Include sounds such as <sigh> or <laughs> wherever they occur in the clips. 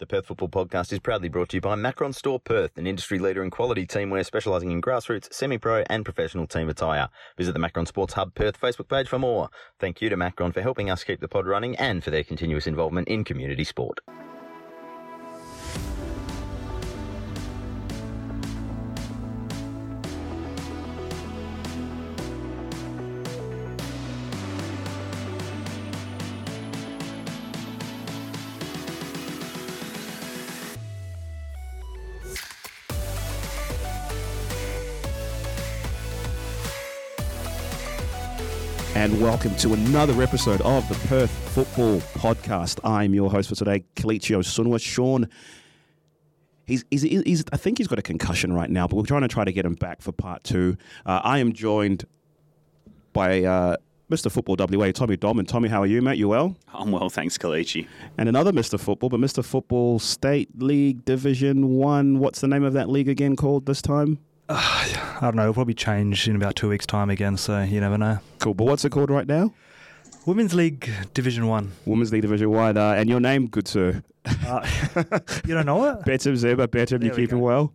The Perth Football Podcast is proudly brought to you by Macron Store Perth, an industry leader in quality teamwear specialising in grassroots, semi-pro and professional team attire. Visit the Macron Sports Hub Perth Facebook page for more. Thank you to Macron for helping us keep the pod running and for their continuous involvement in community sport. And welcome to another episode of the Perth Football Podcast. I'm your host for today, Kalichio Sunwa. Sean, he's, he's, he's, I think he's got a concussion right now, but we're trying to try to get him back for part two. Uh, I am joined by uh, Mr. Football WA, Tommy Dom. And Tommy, how are you, mate? You well? I'm well, thanks, Kalichi. And another Mr. Football, but Mr. Football State League Division One. What's the name of that league again called this time? Uh, I don't know. It'll probably change in about two weeks' time again, so you never know. Cool. But what's it called right now? Women's League Division One. Women's League Division One. Uh, and your name, good sir? Uh, <laughs> you don't know it? Betim Zeba, Betim, you we keeping go. well?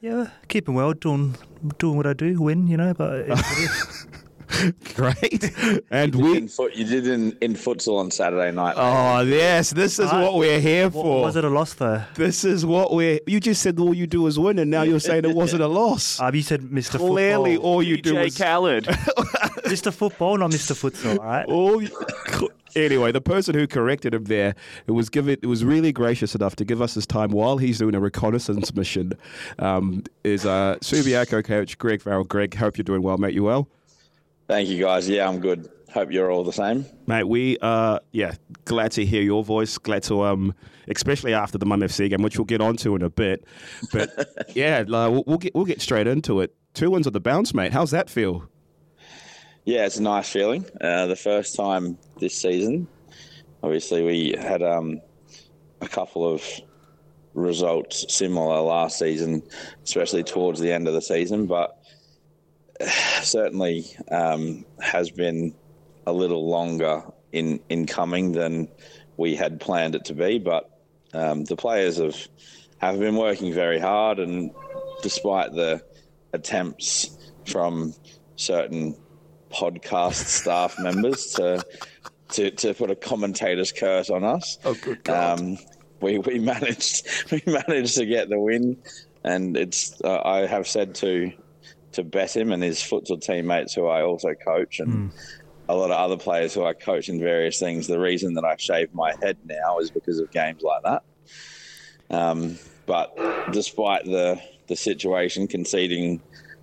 Yeah, keeping well, doing doing what I do, win, you know. But <laughs> it is what it is. Great. And You did we. in, foot, you did in, in futsal on Saturday night. Oh, yes. This is I- what we're here Wa- for. was it a loss though? This is what we're. You just said all you do is win, and now you're saying it wasn't a loss. <laughs> Uh, you said Mr. Clearly, Football. all you do Jay is. Khaled. <laughs> Mr. Football, not Mr. Futsal. All right. All you- <laughs> anyway, the person who corrected him there, it was give it, it was really gracious enough to give us his time while he's doing a reconnaissance mission. Um, is uh, Subiaco coach Greg Farrell. Greg, hope you're doing well, mate. You well? Thank you, guys. Yeah, I'm good. Hope you're all the same. Mate, we uh yeah, glad to hear your voice. Glad to um, especially after the Mum FC game, which we'll get onto in a bit. But <laughs> yeah, uh, we'll, we'll get we'll get straight into it. Two wins at the bounce, mate. How's that feel? Yeah, it's a nice feeling. Uh, the first time this season, obviously, we had um, a couple of results similar last season, especially towards the end of the season, but <sighs> certainly um, has been a little longer in, in coming than we had planned it to be. But um, the players have have been working very hard, and despite the attempts from certain podcast <laughs> staff members to to, to put a commentator's curse on us. Oh, good Um, we we managed <laughs> we managed to get the win, and it's uh, I have said to to bet him and his futsal teammates who I also coach and a lot of other players who I coach in various things. The reason that I shave my head now is because of games like that. Um, but despite the the situation, conceding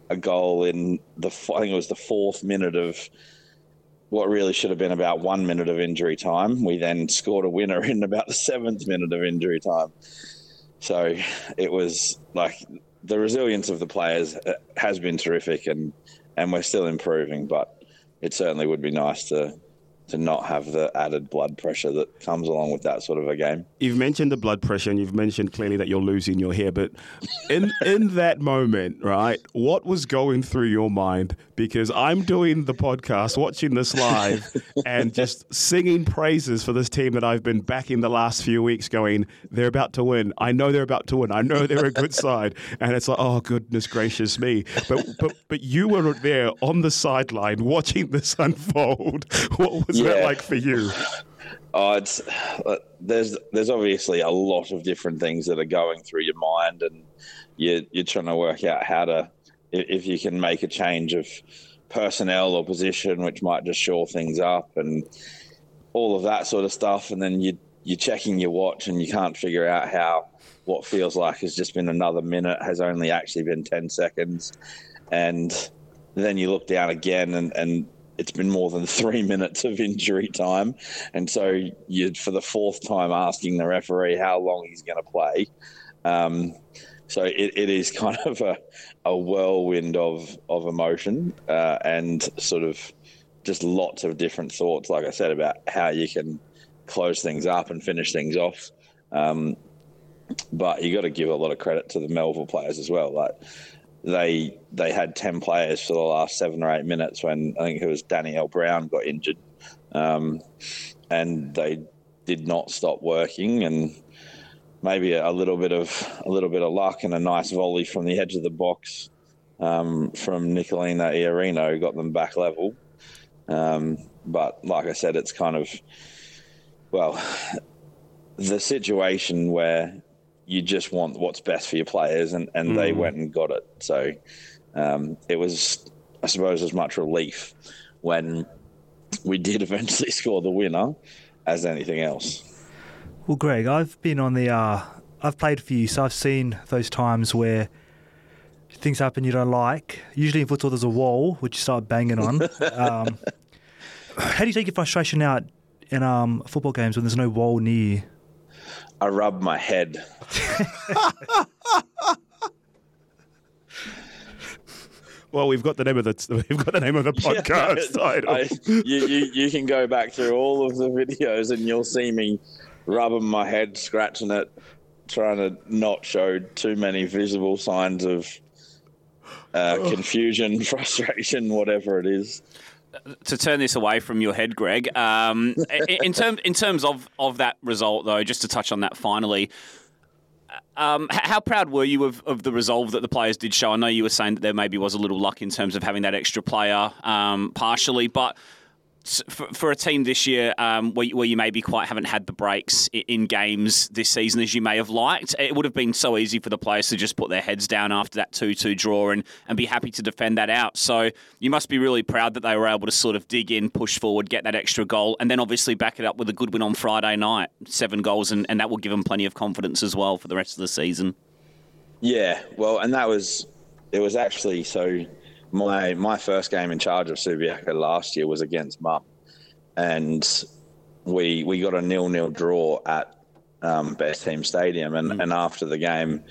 a goal in the I think it was the fourth minute of what really should have been about one minute of injury time. We then scored a winner <laughs> in about the seventh minute of injury time. So it was like the resilience of the players uh, has been terrific, and and we're still improving. But it certainly would be nice to to not have the added blood pressure that comes along with that sort of a game. You've mentioned the blood pressure, and you've mentioned clearly that you're losing your hair. But in <laughs> in that moment, right, what was going through your mind? Because I'm doing the podcast, watching this live, and just singing praises for this team that I've been backing the last few weeks. Going, they're about to win. I know they're about to win. I know they're a good <laughs> side. And it's like, oh goodness gracious me! But but but you were there on the sideline watching this <laughs> unfold. What was that Yeah. like for you? Oh, it's uh, there's there's obviously a lot of different things that are going through your mind, and you're you're trying to work out how to if you can make a change of personnel or position, which might just shore things up, and all of that sort of stuff. And then you you're checking your watch, and you can't figure out how what feels like has just been another minute has only actually been ten seconds, and then you look down again, and and it's been more than <laughs> three minutes of injury time. And so you're for the fourth time, asking the referee how long he's going to play. Um, so it, it is <laughs> kind of a, a whirlwind of, of emotion uh, and sort of just lots of different thoughts, like I said, about how you can close things up and finish things off. Um, but you got to give a lot of credit to the Melville players as well. Like they they had ten players for the last seven or eight minutes when I think it was Danielle Brown got injured, um, and they did not stop working. And maybe a, little bit of a little bit of luck and a nice volley from the edge of the box um, from Nicolina Iarino got them back level. Um, but like I said, it's kind of well the situation where you just want what's best for your players, and, and mm. they went and got it. So um, it was, I suppose, as much relief when we did <laughs> eventually score the winner as anything else. Well, Greg, I've been on the, uh, I've played for you, so I've seen those times where things happen you don't like. Usually in football, there's a wall which you start banging on. <laughs> um, how do you take your frustration out in um, football games when there's no wall near you? I rub my head. Well, we've got the name of the <laughs> we've got the name of the <laughs> podcast yeah, I, <laughs> you, you, you can go back through all of the videos and you'll see me rubbing my head, scratching it, trying to not show too many visible signs of uh, confusion, frustration, whatever it is to turn this away from your head, Greg. Um, in, terms in terms of of that result, though, just to touch on that finally. Um, how proud were you of, of the resolve that the players did show? I know you were saying that there maybe was a little luck in terms of having that extra player um, partially, but for, for a team this year um, where, where, you maybe quite haven't had the breaks in games this season as you may have liked, it would have been so easy for the players to just put their heads down after that 2 2 draw and, and be happy to defend that out. So you must be really proud that they were able to sort of dig in, push forward, get that extra goal, and then obviously back it up with a good win on Friday night. Seven goals, and, and that will give them plenty of confidence as well for the rest of the season. Yeah, well, and that was, it was actually so my my first game in charge of Subiaco last year was against Mum, and we we got a nil nil draw at um, Best Team Stadium, and, mm. and after the game,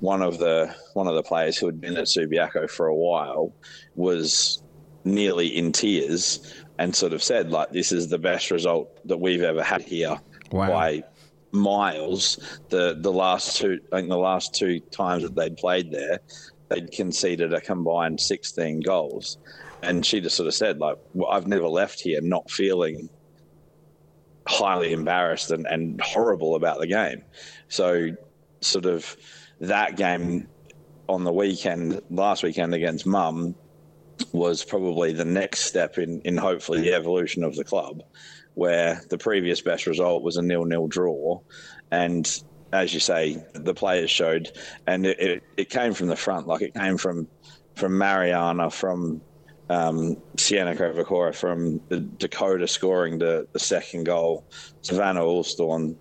one of the one of the players who had been at Subiaco for a while was nearly in tears and sort of said like this is the best result that we've ever had here wow. by miles the the last two I think the last two times that they'd played there they'd conceded a combined 16 goals. And she just sort of said, like, well, I've never left here not feeling highly embarrassed and, and horrible about the game. So, sort of that game on the weekend, last weekend against Mum, was probably the next step in, in hopefully the evolution of the club, where the previous best result was a nil nil draw. And as you say, the players showed, and it, it, it, came from the front. Like it came from from Mariana, from um, Sienna Kovacora, from Dakota scoring the, the second goal, Savannah Allstorn,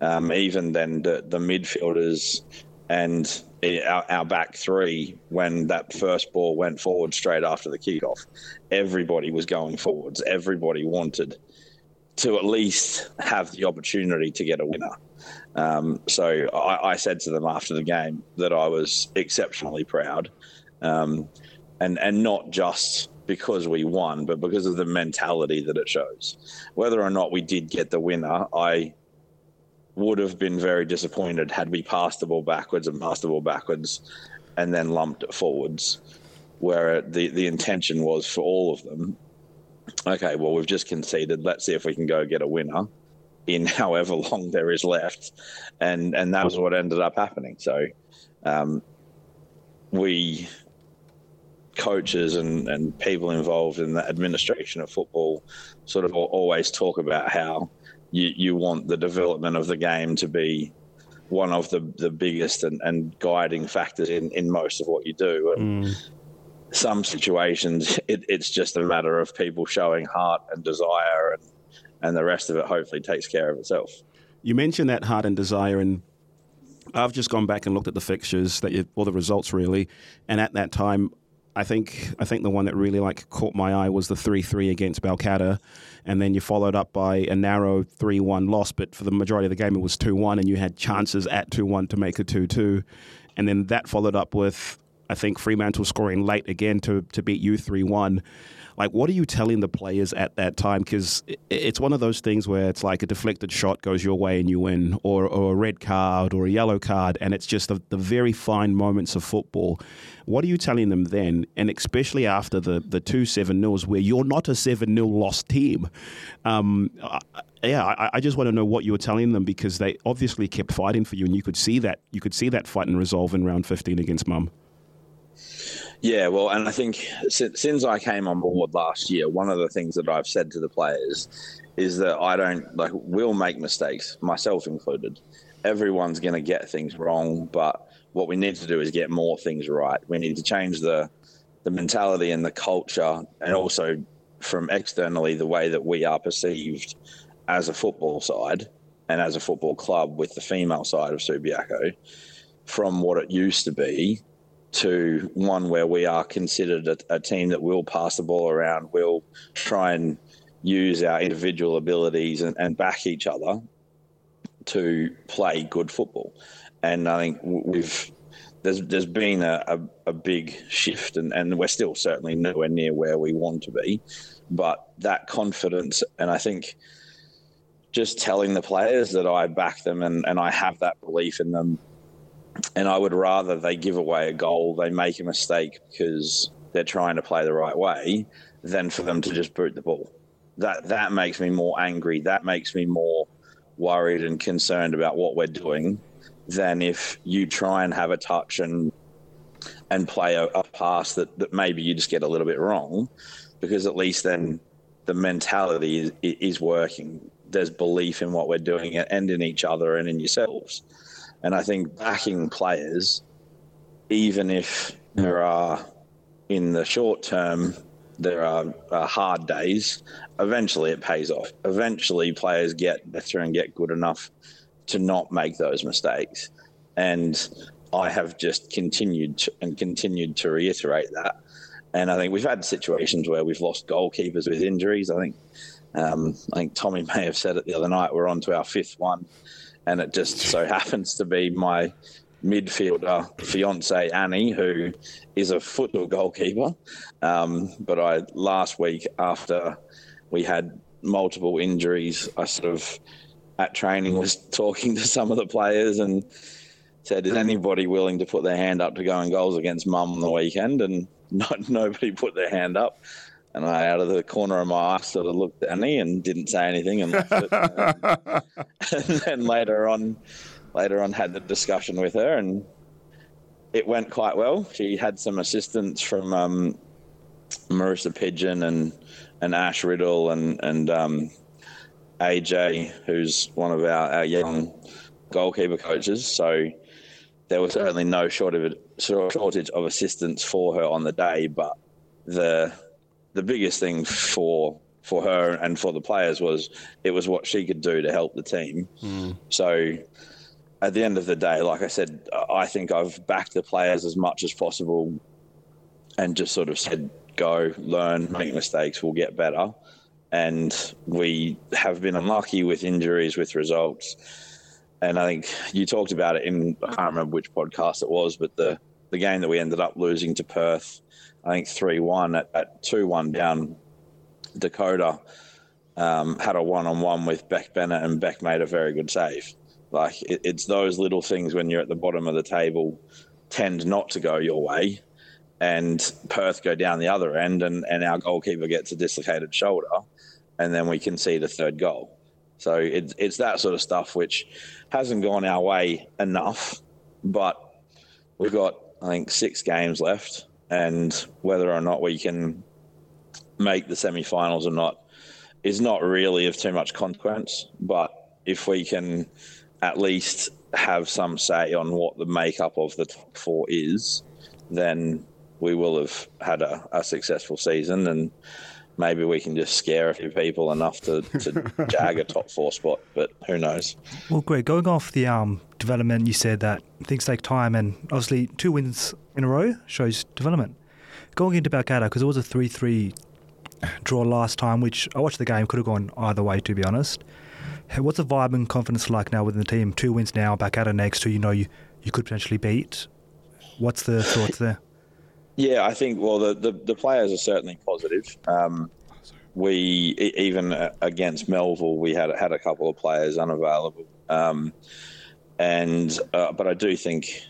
um, even then the, the midfielders and our, our, back three when that first ball went forward straight after the kickoff. Everybody was going forwards. Everybody wanted to at least have the opportunity to get a winner. Um, so I, I, said to them after the game that I was exceptionally proud, um, and and not just because we won, but because of the mentality that it shows. Whether or not we did get the winner, I would have been very disappointed had we passed the ball backwards and passed the ball backwards, and then lumped it forwards, where the the intention was for all of them. Okay, well we've just conceded. Let's see if we can go get a winner in <laughs> however long there is left, and and that was what ended up happening. So, um, we coaches and, and people involved in the administration of football sort of always talk about how you, you want the development of the game to be one of the, the biggest and, and guiding factors in, in most of what you do. And mm. some situations, it, it's just a matter of people showing heart and desire and and the rest of it hopefully takes care of itself. You mentioned that heart and desire, and I've just gone back and looked at the fixtures that you, all the results really, and at that time. I think I think the one that really like caught my eye was the three three against Balcatta, and then you followed up by a narrow three one loss. But for the majority of the game, it was two one, and you had chances at two one to make it two two, and then that followed up with I think Fremantle scoring late again to to beat you three one. Like, what are you telling the players at that time? Because it's one of those things where it's like a deflected shot goes your way and you win, or, or a red card or a yellow card, and it's just the, the very fine moments of football. What are you telling them then? And especially after the, the two 7 nils, where you're not a 7 0 lost team. Um, yeah, I, I just want to know what you were telling them because they obviously kept fighting for you, and you could see that you could see that fight and resolve in round 15 against Mum. Yeah, well, and I think since, since I came on board last year, one of the things that I've said to the players is that I don't like we'll make mistakes, myself included. Everyone's going to get things wrong, but what we need to do is get more things right. We need to change the the mentality and the culture, and also from externally the way that we are perceived as a football side and as a football club with the female side of Subiaco from what it used to be to one where we are considered a, a, team that will pass the ball around, will try and use our individual abilities and, and back each other to play good football. And I think we've there's there's been a, a, a big shift, and, and we're still certainly nowhere near where we want to be. But that confidence, and I think just telling the players that I back them and, and I have that belief in them. And I would rather they give away a goal, they make a mistake because they're trying to play the right way, than for them to just boot the ball. That that makes me more angry. That makes me more worried and concerned about what we're doing than if you try and have a touch and and play a, a pass that, that maybe you just get a little bit wrong, because at least then the mentality is, is working there's belief in what we're doing and in each other and in yourselves. And I think backing players, even if there are in the short term, there are uh, hard days, eventually it pays off. Eventually, players get better and get good enough to not make those mistakes. And I have just continued to, and continued to reiterate that. And I think we've had situations where we've lost goalkeepers with injuries. I think um, I think Tommy may have said it the other night. We're on to our fifth one, and it just so <laughs> happens to be my midfielder fiance Annie, who is a football goalkeeper. Um, but I last week after we had multiple injuries, I sort of at training was <laughs> talking to some of the players and said, "Is anybody willing to put their hand up to go in goals against Mum on the weekend?" And <laughs> not nobody put their hand up. And I, out of the corner of my eye, sort of looked at me and didn't say anything, and <laughs> and then later on, later on, had the discussion with her, and it went quite well. She had some assistance from um, Marissa Pigeon and and Ash Riddle and and um, AJ, who's one of our, our young goalkeeper coaches. So there was certainly no shortage of assistance for her on the day, but the the biggest thing for for her and for the players was it was what she could do to help the team. Mm. So at the end of the day, like I said, I think I've backed the players as much as possible and just sort of said, go, learn, make mistakes, we'll get better. And we have been unlucky with injuries, with results. And I think you talked about it in, I can't remember which podcast it was, but the, the game that we ended up losing to Perth I think three one at, at two one down. Dakota um, had a one on one with Beck Bennett, and Beck made a very good save. Like it, it's those little things when you're at the bottom of the table tend not to go your way, and Perth go down the other end, and, and our goalkeeper gets a dislocated shoulder, and then we see the third goal. So it's it's that sort of stuff which hasn't gone our way enough, but we've got I think six games left and whether or not we can make the semi-finals or not is not really of too much consequence. But if we can at least have some say on what the makeup of the top four is, then we will have had a, a successful season and maybe we can just scare a few people enough to, to <laughs> jag a top four spot, but who knows? Well, Greg, going off the um, development, you said that things take time, and obviously two wins in a row shows development. Going into Balcatta, because it was a 3 3 draw last time, which I watched the game, could have gone either way, to be honest. What's the vibe and confidence like now within the team? Two wins now, Balcatta next, who you know you, you could potentially beat. What's the thoughts there? Yeah, I think, well, the, the, the players are certainly positive. Um, we, even against Melville, we had, had a couple of players unavailable. Um, and, uh, but I do think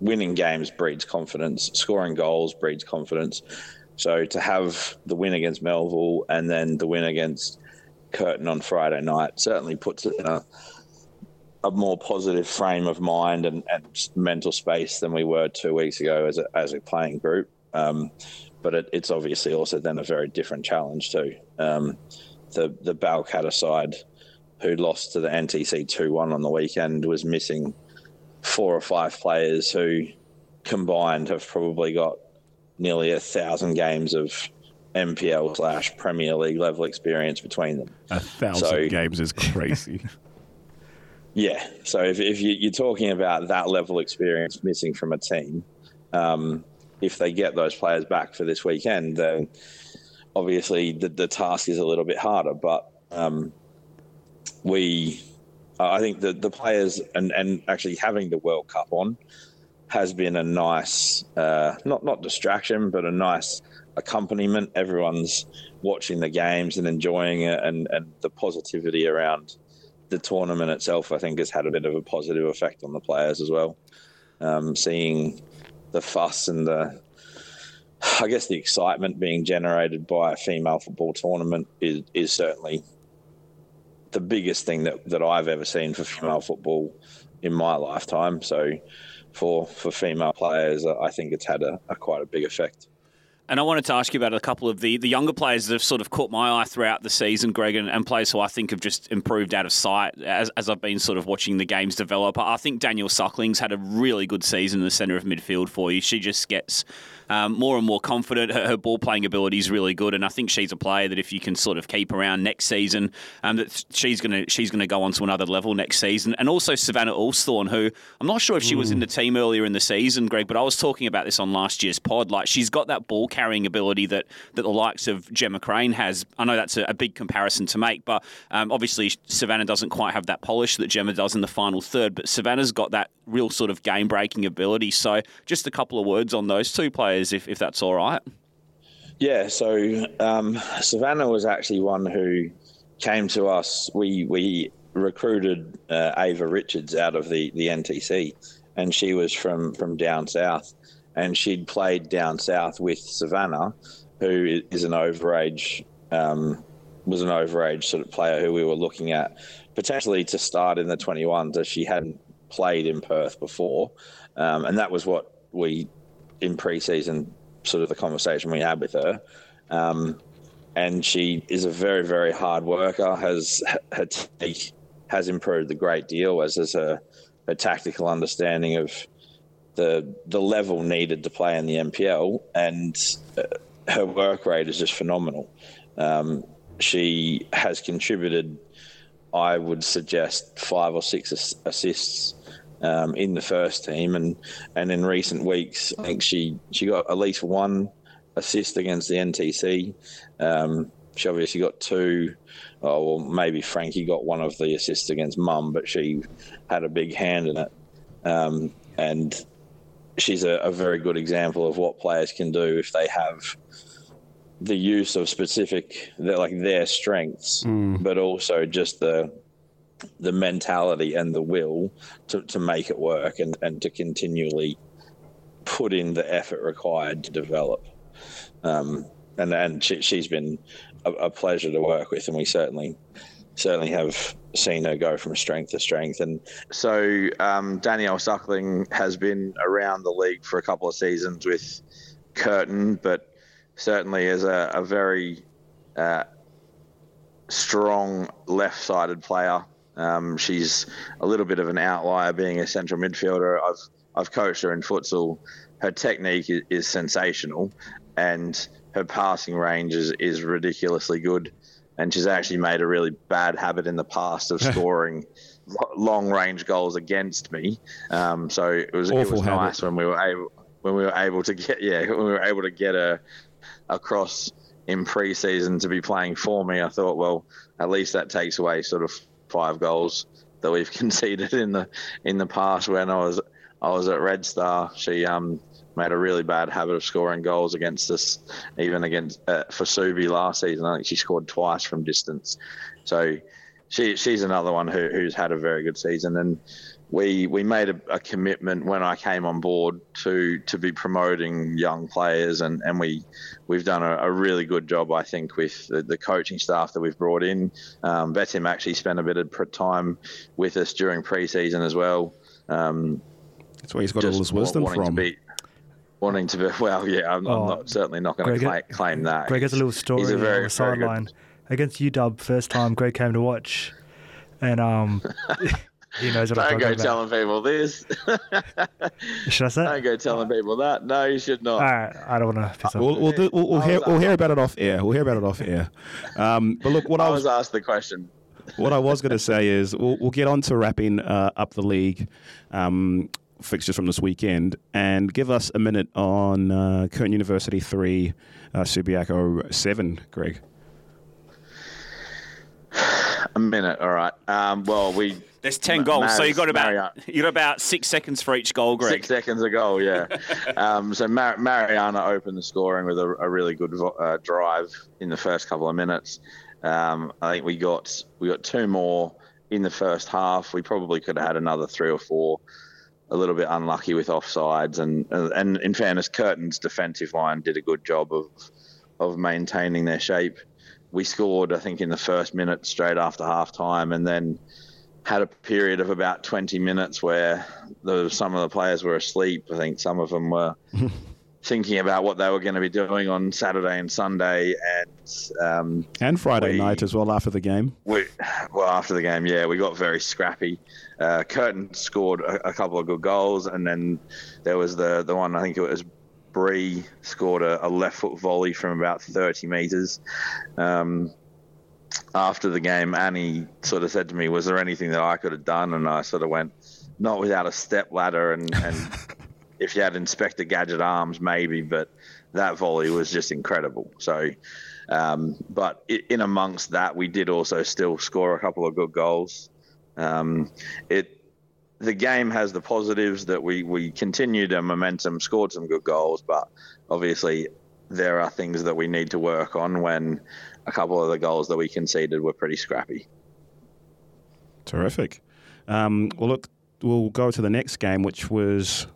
winning games breeds confidence. Scoring goals breeds confidence. So to have the win against Melville and then the win against Curtin on Friday night certainly puts it in a a more positive frame of mind and, and mental space than we were two weeks ago as a, as a playing group. Um, but it, it's obviously also then a very different challenge too. Um, the the Balcatta side, who lost to the NTC two one on the weekend, was missing four or five players who combined have probably got nearly a thousand games of MPL slash Premier League level experience between them. A thousand So- games is crazy. <laughs> Yeah. So if, if you, you're talking about that level experience missing from a team, um, if they get those players back for this weekend, then obviously the, the task is a little bit harder. But um, we, I think the, the players and, and actually having the World Cup on has been a nice, uh, not not distraction, but a nice accompaniment. Everyone's watching the games and enjoying it, and, and the positivity around the tournament itself, I think, has had a bit of a positive effect on the players as well. Um, seeing the fuss and the, I guess, the excitement being generated by a female football tournament is, is certainly the biggest thing that, that I've ever seen for female football in my lifetime. So, for for female players, I think it's had a, a quite a big effect. And I wanted to ask you about a couple of the, the younger players that have sort of caught my eye throughout the season, Greg, and, and players who I think have just improved out of sight as, as I've been sort of watching the games develop. I think Danielle Suckling's had a really good season in the centre of midfield for you. She just gets um, more and more confident. Her, her ball playing ability is really good, and I think she's a player that if you can sort of keep around next season, um, that she's gonna she's gonna go on to another level next season. And also Savannah Ulsthorn, who I'm not sure if she was in the team earlier in the season, Greg, but I was talking about this on last year's pod. Like she's got that ball carrying ability that that the likes of Gemma Crane has. I know that's a, a big comparison to make, but um, obviously Savannah doesn't quite have that polish that Gemma does in the final third. But Savannah's got that real sort of game breaking ability. So just a couple of words on those two players, if, if that's all right. Yeah, so um, Savannah was actually one who came to us. We we recruited uh, Ava Richards out of the, the NTC, and she was from, from down south, and she'd played down south with Savannah, who is an overage um, was an overage sort of player who we were looking at potentially to start in the 21s as she hadn't played in Perth before, um, and that was what we in pre-season sort of the conversation we had with her. Um, and she is a very, very hard worker. Has her technique has improved a great deal, as is her, her tactical understanding of the the level needed to play in the NPL, and uh, her work rate is just phenomenal. Um, she has contributed, I would suggest, five or six assists um, in the first team, and and in recent weeks, I think she she got at least one assist against the NTC. Um, she obviously got two. Oh, well, maybe Frankie got one of the assists against Mum, but she had a big hand in it. Um, and she's a, a very good example of what players can do if they have the use of specific, their, like their strengths, but also just the the mentality and the will to, to make it work and, and to continually put in the effort required to develop. Um, and and she, she's been a, a pleasure to work with, and we certainly certainly have seen her go from strength to strength. And so um, Danielle Suckling has been around the league for a couple of seasons with Curtin, but certainly is a, a very uh, strong left-sided player. Um, she's a little bit of an outlier, being a central midfielder. I've I've coached her in futsal. Her technique is, is sensational, and her passing range is, is ridiculously good. And she's actually made a really bad habit in the past of <laughs> scoring long range goals against me. Um, so it was it was habit. nice when we were able when we were able to get yeah <laughs> when we were able to get her across in pre-season to be playing for me. I thought, well, at least that takes away sort of five goals that we've <laughs> conceded in the in the past when I was I was at Red Star. She um made a really bad habit of scoring goals against us, even against uh, for Subi last season. I think she scored twice from distance. So she she's another one who, who's had a very good season and. We we made a, a, commitment when I came on board to to be promoting young players, and, and we we've done a, a really good job, I think, with the, the coaching staff that we've brought in. Um, Betim actually spent a bit of time with us during preseason as well. Um, That's where he's got all his wisdom wanting from. To be, wanting to be well, yeah, I'm, oh, I'm not certainly not going to claim that. Greg has a little story He's a very, on the sideline against UW. First time Greg came to watch, and um. <laughs> He knows what Don't I'm go about. telling people this. <laughs> should I say? Don't go telling people that. No, you should not. All right, I don't want to piss off. We'll, we'll, do, we'll, we'll hear, we'll hear about it off air. We'll hear about it off air. Um, but look, what I, I was, was asked the question. what I was going to say is we'll, we'll get on to wrapping uh, up the league um, fixtures from this weekend and give us a minute on uh, Curtin University 3, uh, Subiaco 7, Greg. A minute, all right. Um, well, we there's ten goals, so you got about you got about six seconds for each goal, Greg. Six seconds a goal, yeah. <laughs> um, so Mar- Mariana opened the scoring with a, a really good uh, drive in the first couple of minutes. Um, I think we got we got two more in the first half. We probably could have had another three or four. A little bit unlucky with offsides, and and in fairness, Curtin's defensive line did a good job of of maintaining their shape. We scored, I think, in the first minute straight after half time, and then had a period of about 20 minutes where the, some of the players were asleep. I think some of them were <laughs> thinking about what they were going to be doing on Saturday and Sunday, and um, and Friday we, night as well after the game. We, well, after the game, yeah, we got very scrappy. Uh, Curtin scored a, a, couple of good goals, and then there was the the one I think it was Bree scored a, a left foot volley from about 30 meters. Um, after the game, Annie sort of said to me, "Was there anything that I could have done?" And I sort of went, "Not without a step ladder, and, and <laughs> if you had Inspector Gadget arms, maybe." But that volley was just incredible. So, um, but in amongst that, we did also still score a couple of good goals. Um, it the game has the positives that we we continued our momentum, scored some good goals, but obviously there are things that we need to work on when a couple of the goals that we conceded were pretty scrappy. Terrific. Um, well, look, we'll go to the next game, which was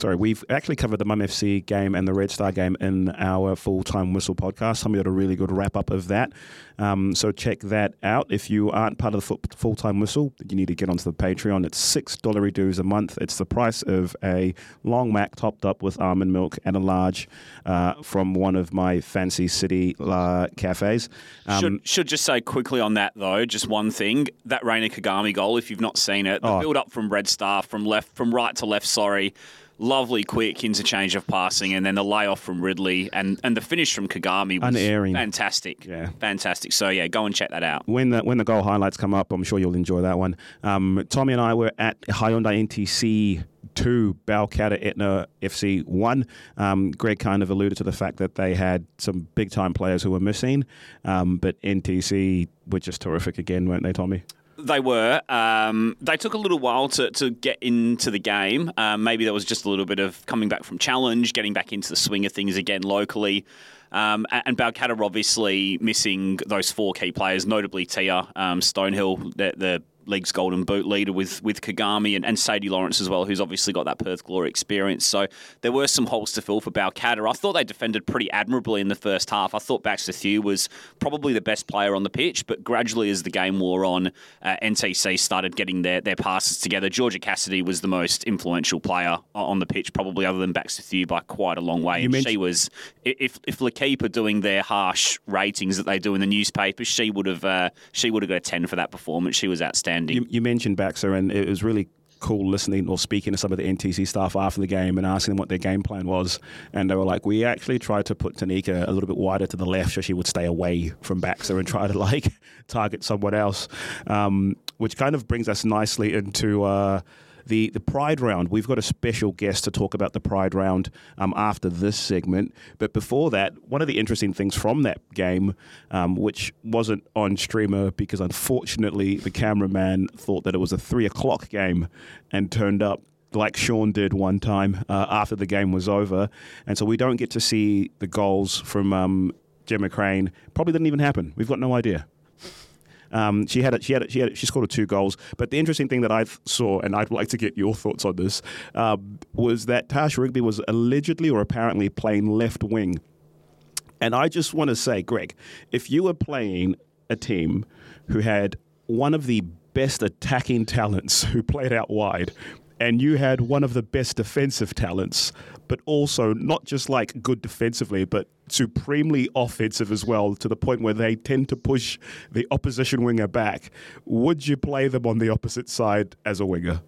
sorry, we've actually covered the Mum FC game and the Red Star game in our full time whistle podcast. Somebody did a really good wrap up of that. Um, so check that out. If you aren't part of the full time whistle, you need to get onto the Patreon. It's six dollar dues a month. It's the price of a long mac topped up with almond milk and a large uh, from one of my fancy city uh, cafes. Um, should, should just say quickly on that though, just one thing: that Reina Kagami goal. If you've not seen it, the oh. build up from Red Star from left, from right to left. Sorry lovely, quick interchange of passing, and then the layoff from Ridley and, and the finish from Kagami was Unerring. fantastic. Yeah, fantastic. So yeah, go and check that out. When the when the goal highlights come up, I'm sure you'll enjoy that one. Um, Tommy and I were at Hyundai NTC two, Balcatta Etna FC one. Um, Greg kind of alluded to the fact that they had some big time players who were missing, um, but NTC were just terrific again, weren't they, Tommy? They were. Um, they took a little while to, to get into the game. Um, maybe there was just a little bit of coming back from challenge, getting back into the swing of things again locally. Um, and Balcatta obviously missing those four key players, notably Tia um, Stonehill, the, the league's golden boot leader with with Kagami and, and Sadie Lawrence as well, who's obviously got that Perth Glory experience. So there were some holes to fill for Balcatta. I thought they defended pretty admirably in the first half. I thought Baxter Thew was probably the best player on the pitch, but gradually as the game wore on, uh, NTC started getting their, their passes together. Georgia Cassidy was the most influential player on the pitch, probably other than Baxter Thew by quite a long way. You and she was, if if L'Equipe are doing their harsh ratings that they do in the newspapers, she would have uh, she would have got a ten for that performance. She was outstanding. You, you mentioned Baxter, and it was really cool listening or speaking to some of the NTC staff after the game and asking them what their game plan was. And they were like, we actually tried to put Tanika a little bit wider to the left so she would stay away from Baxter and try to <laughs> like target someone else, um, which kind of brings us nicely into. Uh, the, the Pride Round. We've got a special guest to talk about the Pride Round um, after this segment. But before that, one of the interesting things from that game, um, which wasn't on streamer because unfortunately the cameraman thought that it was a three o'clock game and turned up like Sean did one time uh, after the game was over. And so we don't get to see the goals from um, Gemma Crane. Probably didn't even happen. We've got no idea. Um, she had a, she had a, she had a, she scored two goals. But the interesting thing that I saw, and I'd like to get your thoughts on this, um, was that Tash Rigby was allegedly or apparently playing left wing. And I just want to say, Greg, if you were playing a team who had one of the best attacking talents <laughs> who played out wide, and you had one of the best defensive talents, but also not just like good defensively, but supremely offensive as well, to the point where they tend to push the opposition winger back. Would you play them on the opposite side as a winger?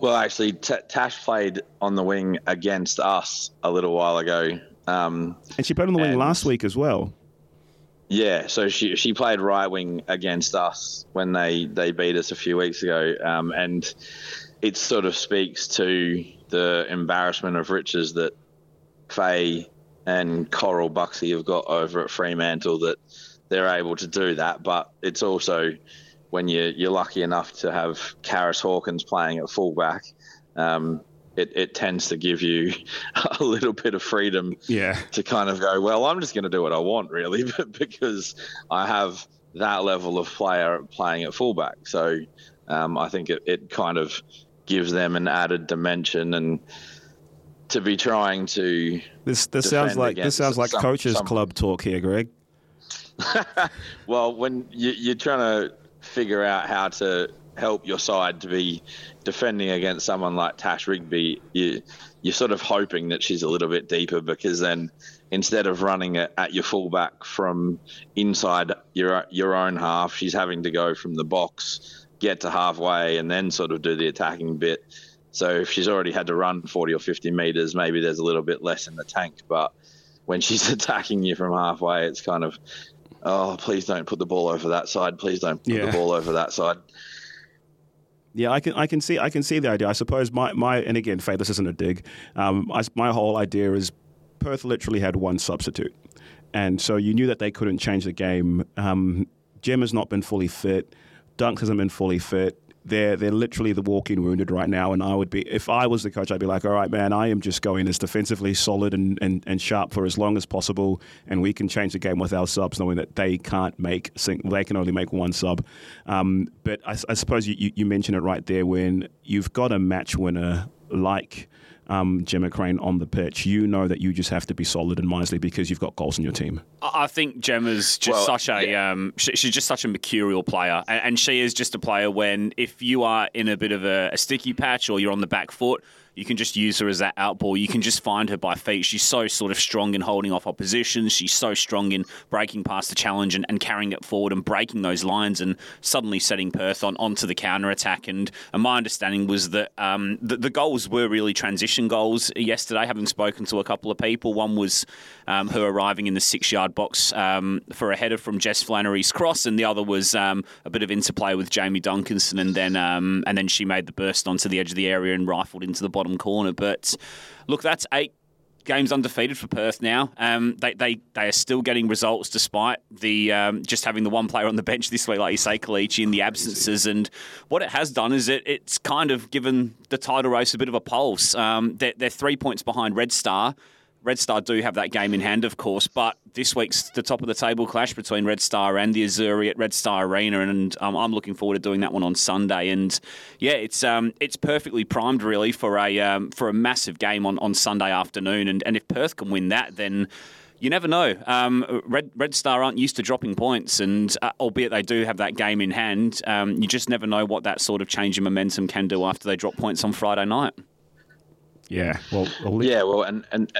Well, actually, T- Tash played on the wing against us a little while ago. Um, and she played on the wing last week as well. Yeah, so she she played right wing against us when they, they beat us a few weeks ago, um, and it sort of speaks to the embarrassment of riches that Faye and Coral Buxey have got over at Fremantle that they're able to do that. But it's also when you you're lucky enough to have Karis Hawkins playing at fullback, um, it, it tends to give you <laughs> a little bit of freedom yeah. to kind of go, well, I'm just going to do what I want, really, <laughs> because I have that level of player playing at fullback. So um, I think it, it kind of gives them an added dimension and to be trying to this this sounds like this sounds like some, coaches some, club talk here greg. <laughs> Well when you, you're trying to figure out how to help your side to be defending against someone like Tash Rigby, you, you're sort of hoping that she's a little bit deeper because then instead of running it at your fullback from inside your your own half, she's having to go from the box, get to halfway, and then sort of do the attacking bit. So if she's already had to run 40 or 50 meters, maybe there's a little bit less in the tank. But when <laughs> she's attacking you from halfway, it's kind of, oh, please don't put the ball over that side. Please don't put yeah. the ball over that side. Yeah, I can I can see I can see the idea. I suppose my, my and again, Faye, this isn't a dig. Um, I, my whole idea is Perth literally had one substitute, and so you knew that they couldn't change the game. Um, Jem has not been fully fit. Dunk hasn't been fully fit they're they're literally the walking wounded right now. And I would be if I was the coach, I'd be like, all right, man, I am just going as defensively solid and, and, and sharp for as long as possible, and we can change the game with our subs, knowing that they can't make they can only make one sub. Um, but I, I suppose you, you, you mentioned it right there when you've got a match winner like um, Gemma Crane on the pitch, you know that you just have to be solid and Misley because you've got goals in your team. I think Gemma's just well, such a yeah. um, she, she's just such a mercurial player, and, and, she is just a player when if you are in a bit of a, a sticky patch or you're on the back foot you can just use her as that outball. You can just find her by feet. She's so sort of strong in holding off opposition. She's so strong in breaking past the challenge and, and carrying it forward and breaking those lines and suddenly setting Perth on onto the counter attack. And, and my understanding was that um, the, the, goals were really transition goals yesterday. Having spoken to a couple of people, one was um, her arriving in the six yard box um, for a header from Jess Flannery's cross, and the other was um, a bit of interplay with Jamie Duncanson, and then um, and then she made the burst onto the edge of the area and rifled into the bottom bottom corner. But look, that's eight games undefeated for Perth now. Um, they, they they are still getting results despite the um, just having the one player on the bench this week, like you say, Kalichi, in the absences. And what it has done is it it's kind of given the title race a bit of a pulse. Um, they're, they're three points behind Red Star. Red Star do have that game in hand, of course, but this week's the top of the table clash between Red Star and the Azzurri at Red Star Arena, and um, I'm looking forward to doing that one on Sunday. And yeah, it's um, it's perfectly primed really for a um, for a massive game on, on Sunday afternoon. And and if Perth can win that, then you never know. Um, Red Red Star aren't used to dropping points, and uh, albeit they do have that game in hand, um, you just never know what that sort of change in momentum can do after they drop points on Friday night. Yeah, well, yeah, well, and and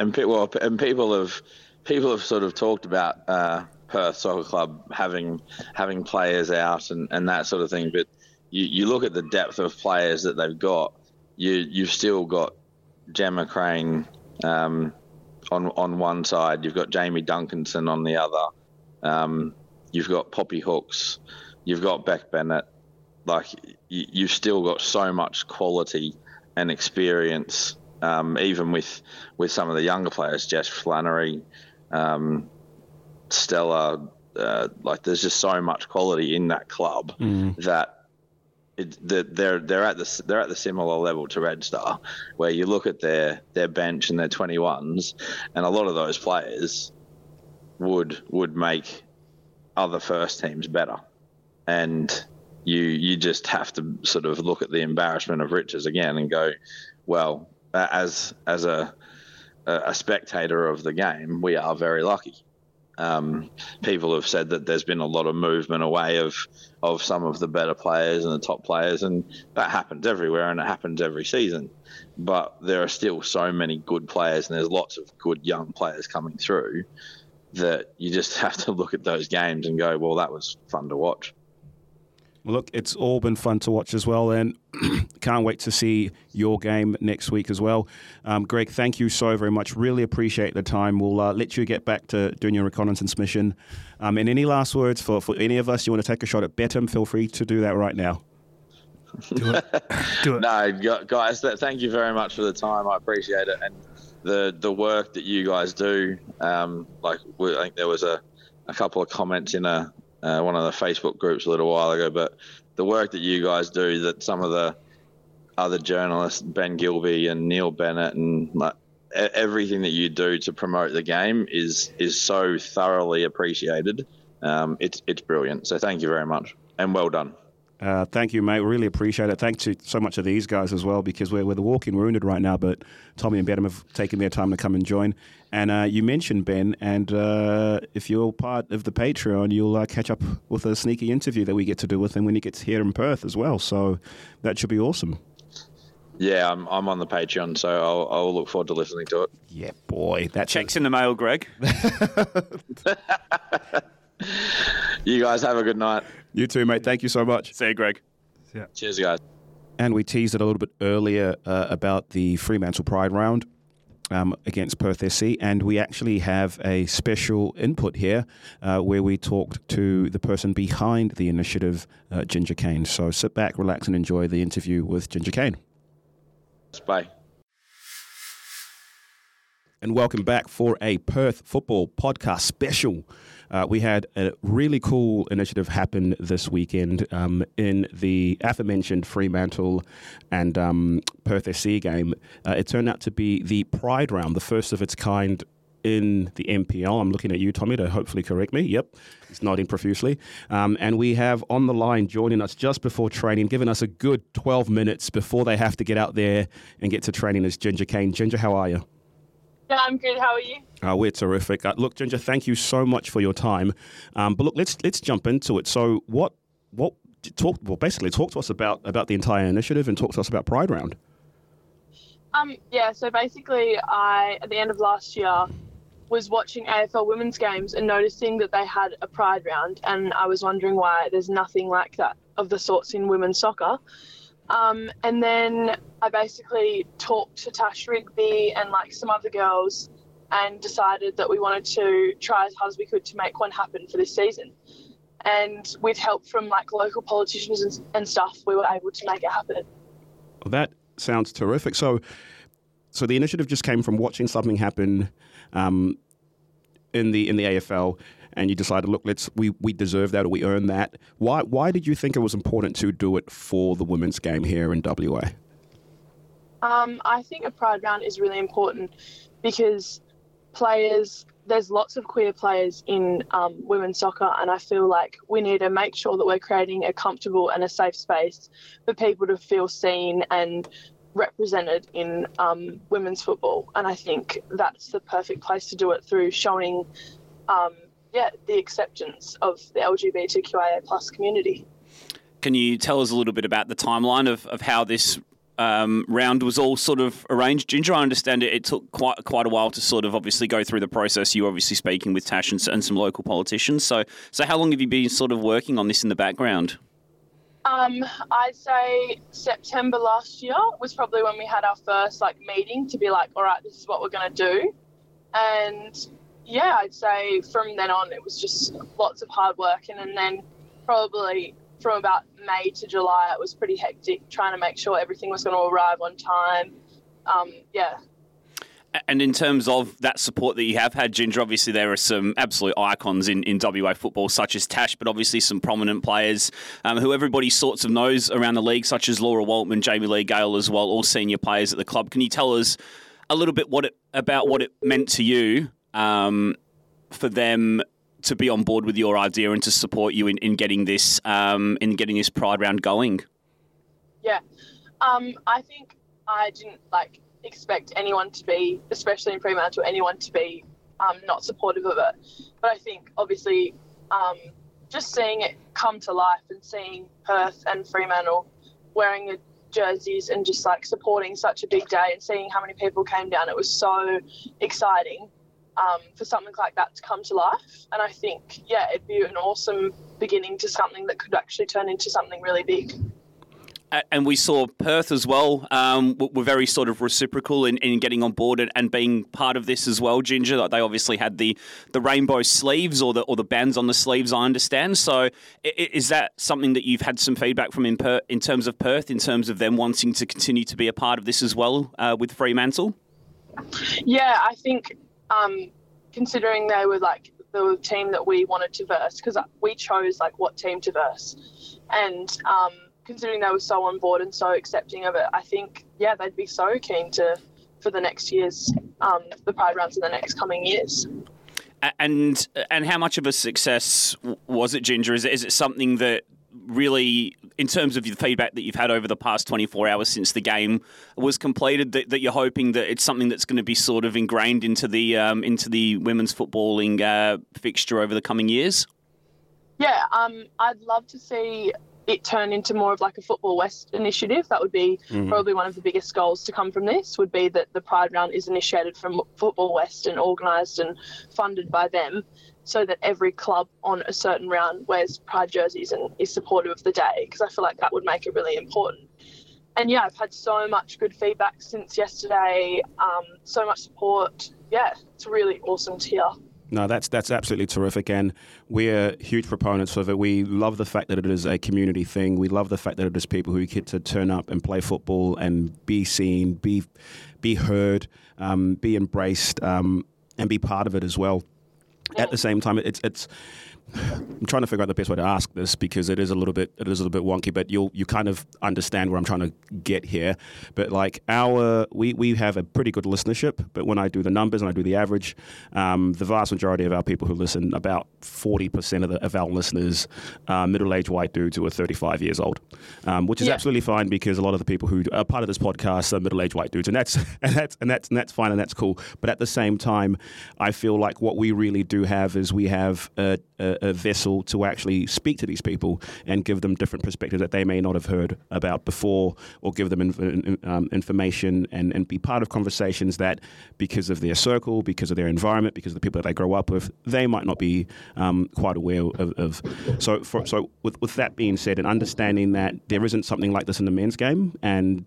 and well, and people have people have sort of talked about uh, Perth Soccer Club having having players out and, and that sort of thing. But you, you look at the depth of players that they've got. You you've still got Gemma Crane um, on on one side. You've got Jamie Duncanson on the other. Um, you've got Poppy Hooks. You've got Beck Bennett. Like you, you've still got so much quality and experience um, even with with some of the younger players, Jess Flannery, um, Stella. Uh, like there's just so much quality in that club mm. that it, they're they're at the they're at the similar level to Red Star, where you look at their their bench and their 21s, and a lot of those players would would make other first teams better, and you you just have to sort of look at the embarrassment of riches again and go, well, as as a a spectator of the game, we are very lucky. Um, people have said that there's been a lot of movement away of of some of the better players and the top players, and that happens everywhere and it happens every season. But there are still so many good players, and there's lots of good young players coming through that you just <laughs> have to look at those games and go, well, that was fun to watch. Well, look, it's all been fun to watch as well, and <clears throat> can't wait to see your game next week as well. Um, Greg, thank you so very much. Really appreciate the time. We'll uh, let you get back to doing your reconnaissance mission. Um, and any last words for, for any of us you want to take a shot at Betim, feel free to do that right now. Do it. Do it. <laughs> No, guys, thank you very much for the time. I appreciate it. And the the work that you guys do. Um, like, I think there was a, a couple of comments in a uh, one of the Facebook groups a little while ago. But the work that you guys do, that some of the other journalists, Ben Gilby and Neil Bennett, and like, everything that you do to promote the game is is so thoroughly appreciated. Um, it's it's brilliant. So thank you very much and well done. Uh, thank you, mate. Really appreciate it. Thanks to so much of these guys as well, because we're, we're the walking wounded right now. But Tommy and Betim have taken their time to come and join. And uh, you mentioned Ben, and uh, if you're part of the Patreon, you'll uh, catch up with a sneaky interview that we get to do with him when he gets here in Perth as well. So that should be awesome. Yeah, I'm, I'm on the Patreon, so I'll, I'll look forward to listening to it. Yeah, boy, that checks in the mail, Greg. <laughs> you guys have a good night. You too, mate. Thank you so much. See you, Greg. Yeah. Cheers, guys. And we teased it a little bit earlier uh, about the Fremantle Pride round um, against Perth SC, and we actually have a special input here uh, where we talked to the person behind the initiative, uh, Ginger Crain. So sit back, relax, and enjoy the interview with Ginger Crain. Bye. And welcome back for a Perth football podcast special. Uh, we had a really cool initiative happen this weekend um, in the aforementioned Fremantle and um, Perth SC game. Uh, it turned out to be the Pride Round, the first of its kind in the NPL. I'm looking at you, Tommy, to hopefully correct me. Yep, he's nodding profusely. Um, and we have on the line joining us just before training, giving us a good 12 minutes before they have to get out there and get to training is Ginger Crain. Ginger, how are you? Yeah, I'm good. How are you? Uh, we're terrific. Uh, look, Ginger, thank you so much for your time. Um, but look, let's let's jump into it. So, what what talk? Well, basically, talk to us about about the entire initiative and talk to us about Pride Round. Um, yeah. So basically, I at the end of last year was watching AFL women's games and noticing that they had a Pride Round, and I was wondering why there's nothing like that of the sorts in women's soccer. Um, and then I basically talked to Tash Rigby and like some other girls and decided that we wanted to try as hard as we could to make one happen for this season. And with help from like local politicians and, and stuff, we were able to make it happen. Well, that sounds terrific. So, so the initiative just came from watching something happen um, in the in the AFL, and you decided, look, let's we we deserve that or we earn that. Why why did you think it was important to do it for the women's game here in WA? Um, I think a pride round is really important because players, there's lots of queer players in um, women's soccer, and I feel like we need to make sure that we're creating a comfortable and a safe space for people to feel seen and represented in um, women's football. And I think that's the perfect place to do it through showing, um, yeah, the acceptance of the LGBTQIA plus community. Can you tell us a little bit about the timeline of, of how this um, round was all sort of arranged. Ginger, I understand it, it took quite quite a while to sort of obviously go through the process. You obviously speaking with Tash and, and, some local politicians. So, so how long have you been sort of working on this in the background? Um, I'd say September last year was probably when we had our first like meeting to be like, all right, this is what we're going to do, and yeah, I'd say from then on it was just lots of hard work, and, then probably from about May to July, it was pretty hectic trying to make sure everything was going to arrive on time. Um, yeah. And in terms of that support that you have had, Ginger, obviously there are some absolute icons in, in WA football, such as Tash, but obviously some prominent players um, who everybody sorts of knows around the league, such as Laura Waltman, Jamie Lee Gale as well, all senior players at the club. Can you tell us a little bit what it, about what it meant to you um, for them to be on board with your idea and to support you in, in getting this um, in getting this Pride round going? Yeah, um, I think I didn't like expect anyone to be, especially in Fremantle, anyone to be um, not supportive of it. But I think obviously um, just seeing it come to life and seeing Perth and Fremantle wearing the jerseys and just like supporting such a big day and seeing how many people came down, it was so exciting um, for something like that to come to life. And I think, yeah, it'd be an awesome beginning to something that could actually turn into something really big and we saw Perth as well. Um, were very sort of reciprocal in, in getting on board and, and, being part of this as well. Ginger, like they obviously had the, the rainbow sleeves or the or the bands on the sleeves. I understand. So, is that something that you've had some feedback from in per, in terms of Perth, in terms of them wanting to continue to be a part of this as well uh, with Fremantle? Yeah, I think um, considering they were like the team that we wanted to verse because we chose like what team to verse, and um, considering they were so on board and so accepting of it, I think yeah they'd be so keen to for the next years um, the Pride rounds in the next coming years. And and how much of a success was it, Ginger? Is it, is it something that really, in terms of the feedback that you've had over the past 24 hours since the game was completed, that, that you're hoping that it's something that's going to be sort of ingrained into the um, into the women's footballing uh, fixture over the coming years? Yeah, um, I'd love to see it turn into more of like a Football West initiative. That would be mm-hmm. probably one of the biggest goals to come from this. Would be that the Pride Round is initiated from Football West and organised and funded by them, so that every club on a certain round wears Pride jerseys and is supportive of the day. Because I feel like that would make it really important. And yeah, I've had so much good feedback since yesterday. Um, so much support. Yeah, it's really awesome to hear. No, that's that's absolutely terrific, and we're huge proponents of it. We love the fact that it is a community thing. We love the fact that it is people who get to turn up and play football and be seen, be be heard, um, be embraced, um, and be part of it as well. At the same time, it's it's I'm trying to figure out the best way to ask this because it is a little bit it is a little bit wonky, but you'll you kind of understand where I'm trying to get here. But like our we we have a pretty good listenership, but when I do the numbers and I do the average, um, the vast majority of our people who listen, about 40% of, the, of our listeners, are middle-aged white dudes who are 35 years old, um, which is yeah. absolutely fine because a lot of the people who are part of this podcast are middle-aged white dudes, and that's <laughs> and that's and that's and that's fine and that's cool. But at the same time, I feel like what we really do have is we have a, a a vessel to actually speak to these people and give them different perspectives that they may not have heard about before, or give them um, information and, and be part of conversations that, because of their circle, because of their environment, because of the people that they grow up with, they might not be um, quite aware of. of. So, for, so with, with that being said, and understanding that there isn't something like this in the men's game, and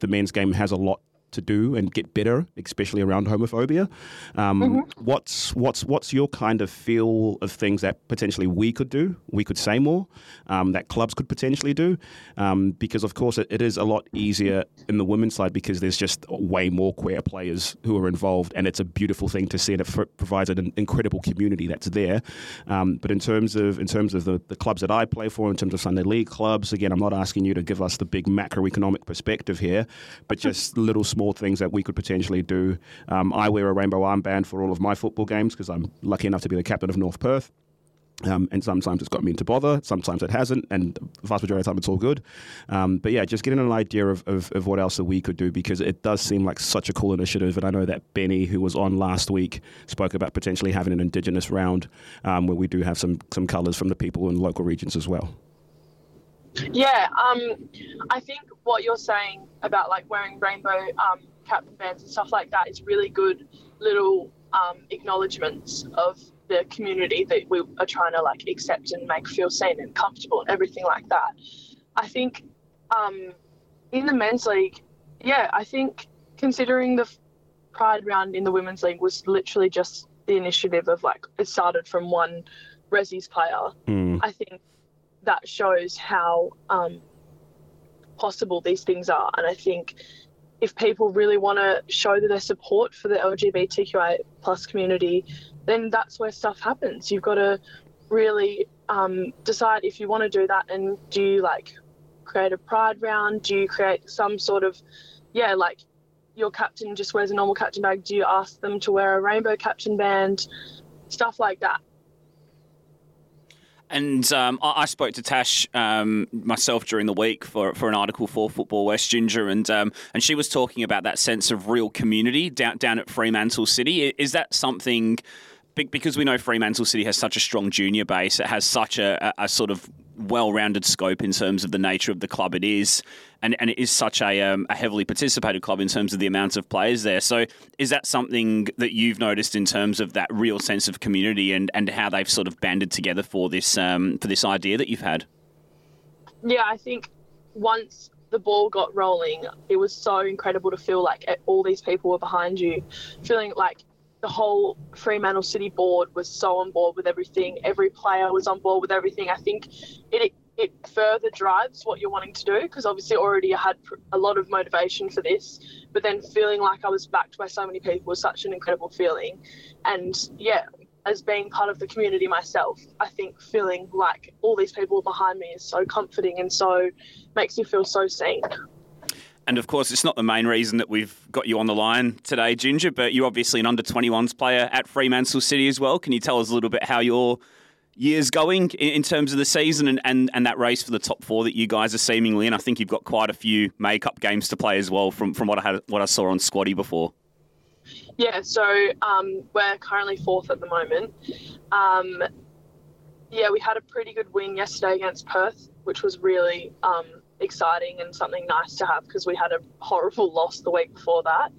the men's game has a lot to do and get better, especially around homophobia. Um, mm-hmm. What's what's what's your kind of feel of things that potentially we could do, we could say more, um, that clubs could potentially do? Um, because of course it, it is a lot easier in the women's side because there's just way more queer players who are involved, and it's a beautiful thing to see, and it f- provides an incredible community that's there. Um, but in terms of in terms of the, the clubs that I play for, in terms of Sunday league clubs, again, I'm not asking you to give us the big macroeconomic perspective here, but just little small more things that we could potentially do. Um, I wear a rainbow armband for all of my football games because I'm lucky enough to be the captain of North Perth. Um, and sometimes it's got me into bother, sometimes it hasn't, and the vast majority of the time it's all good. Um, but yeah, just getting an idea of, of, of, what else that we could do because it does seem like such a cool initiative. And I know that Benny, who was on last week, spoke about potentially having an Indigenous round um, where we do have some, some colours from the people in local regions as well. Yeah, um, I think what you're saying about like wearing rainbow um, captain bands and stuff like that is really good little um, acknowledgements of the community that we are trying to like accept and make feel seen and comfortable and everything like that. I think um, in the men's league, yeah, I think considering the pride round in the women's league was literally just the initiative of like it started from one Resi's player. Mm. I think that shows how um, possible these things are. And I think if people really want to show their support for the LGBTQI plus community, then that's where stuff happens. You've got to really um, decide if you want to do that and do you like create a pride round? Do you create some sort of, yeah, like your captain just wears a normal captain bag? Do you ask them to wear a rainbow captain band? Stuff like that. And um, I, I, spoke to Tash um, myself during the week for, for an article for Football West Ginger, and um, and she was talking about that sense of real community down down at Fremantle City. Is that something? Because we know Fremantle City has such a strong junior base, it has such a, a, sort of well-rounded scope in terms of the nature of the club it is, and, and it is such a, um, a heavily participated club in terms of the amount of players there. So, is that something that you've noticed in terms of that real sense of community and, and how they've sort of banded together for this um, for this idea that you've had? Yeah, I think once the ball got rolling, it was so incredible to feel like all these people were behind you, feeling like the whole Fremantle City board was so on board with everything. Every player was on board with everything. I think it it further drives what you're wanting to do because obviously already I had a lot of motivation for this, but then feeling like I was backed by so many people was such an incredible feeling. And yeah, as being part of the community myself, I think feeling like all these people behind me is so comforting and so makes you feel so seen. And of course, it's not the main reason that we've got you on the line today, Ginger, but you're obviously an under 21s player at Fremantle City as well. Can you tell us a little bit how your year's going in terms of the season and, and, and that race for the top four that you guys are seemingly in? I think you've got quite a few make-up games to play as well from, from what I had what I saw on Squadi before. Yeah, so um, we're currently fourth at the moment. Um, yeah, we had a pretty good win yesterday against Perth, which was really um, exciting and something nice to have because we had a horrible <laughs> loss the week before that.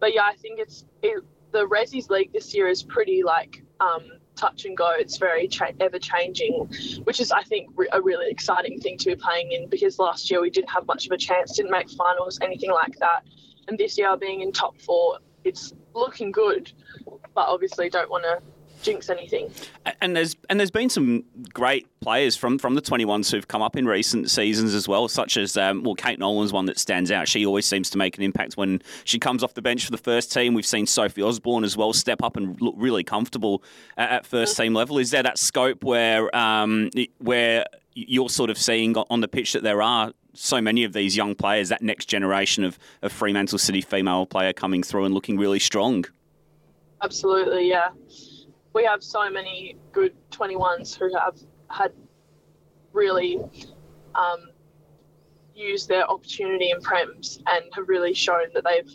But yeah, I think it's it, the Resi's league this year is pretty like um, touch and go. It's very cha- ever changing, which is I think re- a really exciting thing to be playing in because last year we didn't have much of a chance, didn't make finals, anything like that. And this year being in top four, it's looking good, but obviously don't want to jinx anything. And there's and there's been some great players from, from the 21s who've come up in recent seasons as well, such as um, well, Kate Nolan's one that stands out. She always seems to make an impact when she comes off the bench for the first team. We've seen Sophie Osborne as well step up and look really comfortable at, at first team level. Is there that scope where um, where you're sort of seeing on the pitch that there are so many of these young players, that next generation of, of Fremantle City female player coming through and looking really strong? Absolutely, yeah we have so many good 21s who have had really um, used their opportunity in prems and have really shown that they've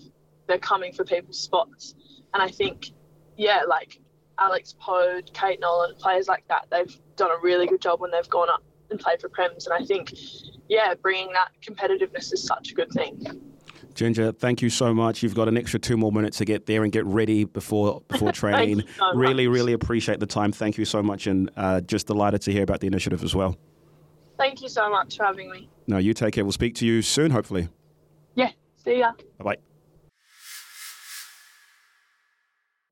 they're coming for people's spots. And I think, yeah, like Alex Pode, Kate Nolan, players like that, they've done a really good job when they've gone up and played for prems. And I think, yeah, bringing that competitiveness is such a good thing. Ginger, thank you so much. You've got an extra two more minutes to get there and get ready before before <laughs> training. so really, really appreciate the time. Thank you so much, and uh, just delighted to hear about the initiative as well. Thank you so much for having me. No, you take care. We'll speak to you soon, hopefully. Yeah. See ya. Bye bye.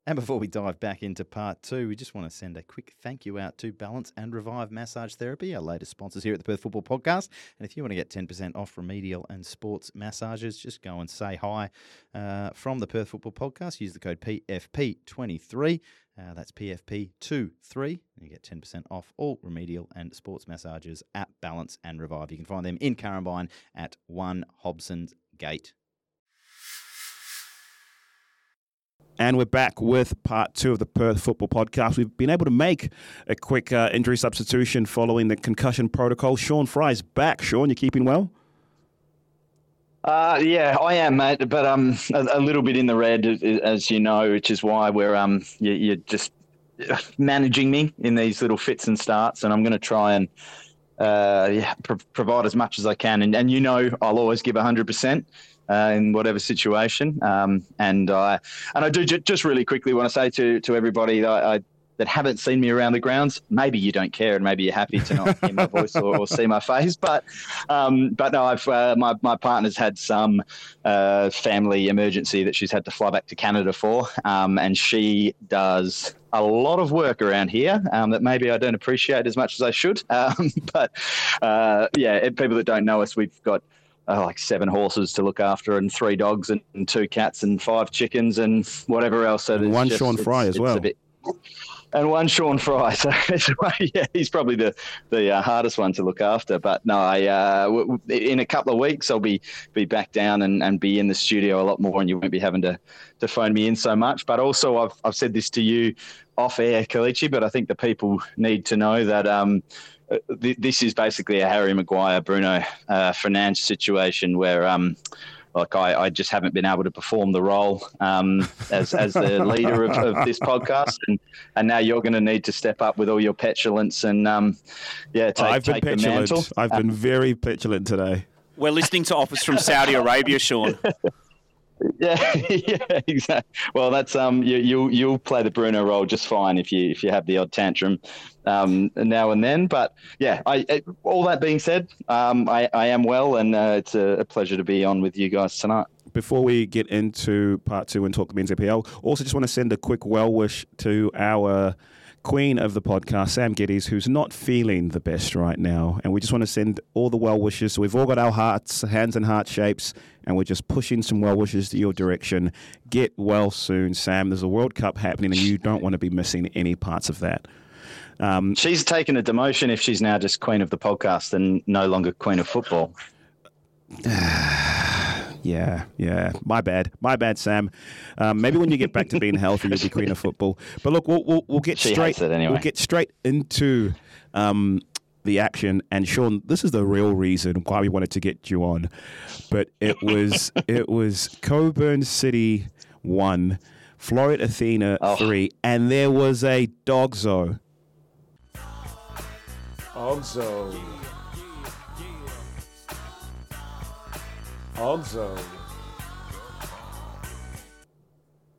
And before we dive back into part two, we just want to send a quick thank you out to Balance and Revive Massage Therapy, our latest sponsors here at the Perth Football Podcast. And if you want to get 10% off remedial and sports massages, just go and say hi uh, from the Perth Football Podcast. Use the code PFP23. Uh, that's PFP23. And you get 10% off all remedial and sports massages at Balance and Revive. You can find them in Currambine at 1 Hobson's Gate. And we're back with part two of the Perth Football Podcast. We've been able to make a quick uh, injury substitution following the concussion protocol. Shaun Fry's back. Sean, you're keeping well? Uh, yeah, I am, mate, but um, a, a, little bit in the red, as you know, which is why we're um, you, you're just <sighs> managing me in these little fits and starts, and I'm going to try and uh, yeah, pro- provide as much as I can. And, and you know, I'll always give 100% uh, in whatever situation. Um, and I and I do j- just really quickly want to say to to everybody that I, that haven't seen me around the grounds, maybe you don't care, and maybe you're happy to not hear my <laughs> voice or, or, see my face. But, um, but no, I've uh, my my partner's had some uh, family emergency that she's had to fly back to Canada for, um, and she does a lot of work around here um, that maybe I don't appreciate as much as I should. <laughs> Um, but uh, yeah, people that don't know us, we've got uh, like seven horses to look after and three dogs and, and, two cats and five chickens and whatever else. So and one just, Shaun Fry as well. Bit, and one Shaun Fry. <laughs> So yeah, he's probably the the uh, hardest one to look after. But no, I uh, w- w- in a couple of weeks I'll be be back down and, and be in the studio a lot more, and you won't be having to to phone me in so much. But also I've I've said this to you off air, Kalichi, but I think the people need to know that um, th- this is basically a Harry Maguire, Bruno uh, Fernandes situation where. Um, like I, I, just haven't been able to perform the role um, as, as the leader of, of, this podcast, and, and now you're going to need to step up with all your petulance and um, yeah, take, I've been take petulant. the mantle. I've been very petulant today. We're listening to offers from Saudi Arabia, Sean. <laughs> <laughs> Yeah, yeah, exactly. Well, that's um, you you you'll play the Bruno role just fine if you if you have the odd tantrum, um, now and then. But yeah, I, I all that being said, um, I I am well, and uh, it's a, a pleasure to be on with you guys tonight. Before we get into part two and talk the men's NPL, also just want to send a quick well wish to our queen of the podcast, Sam Giddies, who's not feeling the best right now. And we just want to send all the well wishes. So we've all got our hearts, hands and heart shapes, and we're just pushing some well wishes to your direction. Get well soon, Sam. There's a World Cup happening, and you don't want to be missing any parts of that. Um, she's taken a demotion if she's now just queen of the podcast and no longer queen of football. <sighs> <sighs> <sighs> Yeah, yeah. My bad. My bad, Sam. Um, maybe when you get back to being healthy, you'll be queen of football. But look, we'll we'll, we'll get she straight. Anyway. We'll get straight into um, the action. And Sean, this is the real reason why we wanted to get you on. But it was <laughs> it was Cockburn City one, Floreat Athena oh. three, and there was a DOGSO. DOGSO. DOGSO.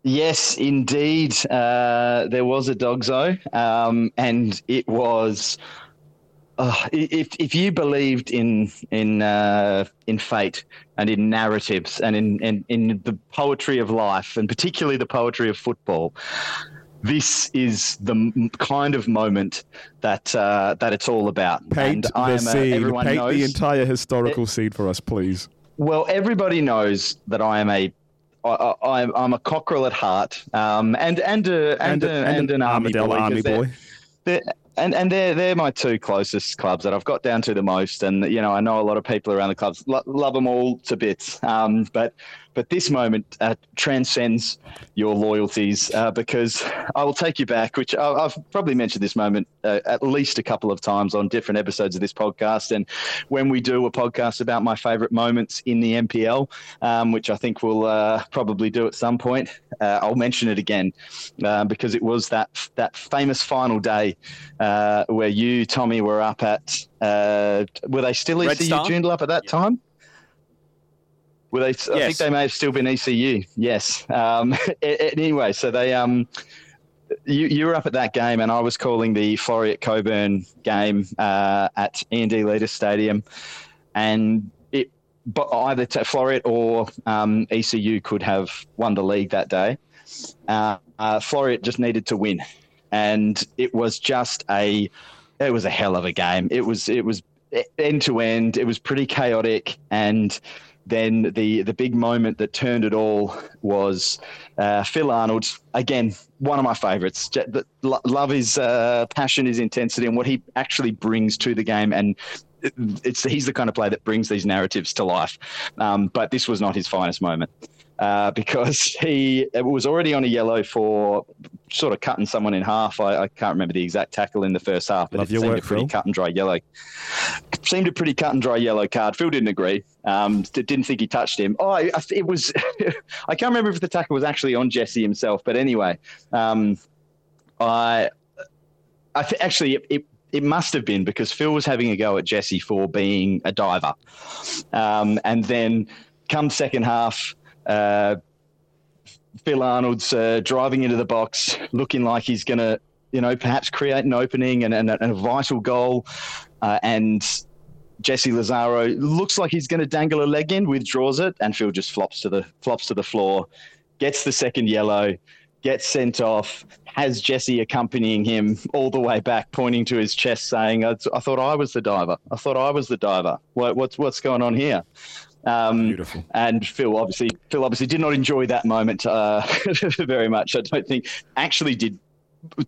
Yes, indeed. Uh, there was a DOGSO, um, and it was. Uh, if if you believed in in uh, in fate and in narratives and in, in in the poetry of life and particularly the poetry of football, this is the kind of moment that uh, that it's all about. Paint and the scene. Paint knows, the entire historical it, scene for us, please. Well, everybody knows that I am a I, I, I'm a cockerel at heart, um, and and a, and, and, a, and, and an army boy. Army boy. They're, and and they're they're my two closest clubs that I've got down to the most. And you know, I know a lot of people around the clubs lo- love them all to bits. Um, but but this moment uh, transcends your loyalties uh, because I will take you back, which I, have probably mentioned this moment uh, at least a couple of times on different episodes of this podcast. And when we do a podcast about my favourite moments in the NPL, um, which I think we'll uh, probably do at some point, uh, I'll mention it again uh, because it was that that famous final day where you, Tommy, were up at. were they still Red ECU Joondalup up at that yeah. time? Well, they, yes. I think they may have still been ECU. Yes. Um, <laughs> anyway, so they um, you, you were up at that game, and I was calling the Floreat Cockburn game uh, at E&D Leader Stadium, and it, but either Floreat or um, ECU could have won the league that day. Uh, uh, Floreat just needed to win, and it was just a, it was a hell of a game. It was it was end to end. It was pretty chaotic and then the the big moment that turned it all was uh, Phil Arnold. Again, one of my favourites. Love his uh, passion, his intensity, and what he actually brings to the game. And it's he's the kind of player that brings these narratives to life. Um, but this was not his finest moment uh, because <laughs> he was already on a yellow for sort of cutting someone in half. I, I can't remember the exact tackle in the first half, but Love it seemed work, a pretty Phil. cut and dry yellow. Seemed a pretty cut and dry yellow card. Phil didn't agree. Um, didn't think he touched him. Oh, I, it was. <laughs> I can't remember if the tackle was actually on Jesse himself, but anyway, um, I, I th- actually it, it it must have been because Phil was having a go at Jesse for being a diver. Um, and then come second half, uh, Phil Arnold's uh, driving into the box, looking like he's going to, you know, perhaps create an opening and, and, and a vital goal. Uh, and Jesse Lazaro looks like he's going to dangle a leg in, withdraws it, and Phil just flops to the flops to the floor, gets the second yellow, gets sent off, has Jesse accompanying him all the way back, pointing to his chest, saying, "I, I thought I was the diver. I thought I was the diver. What, what's what's going on here?" Um, Beautiful. And Phil obviously, Phil obviously did not enjoy that moment uh, <laughs> very much. I don't think actually did.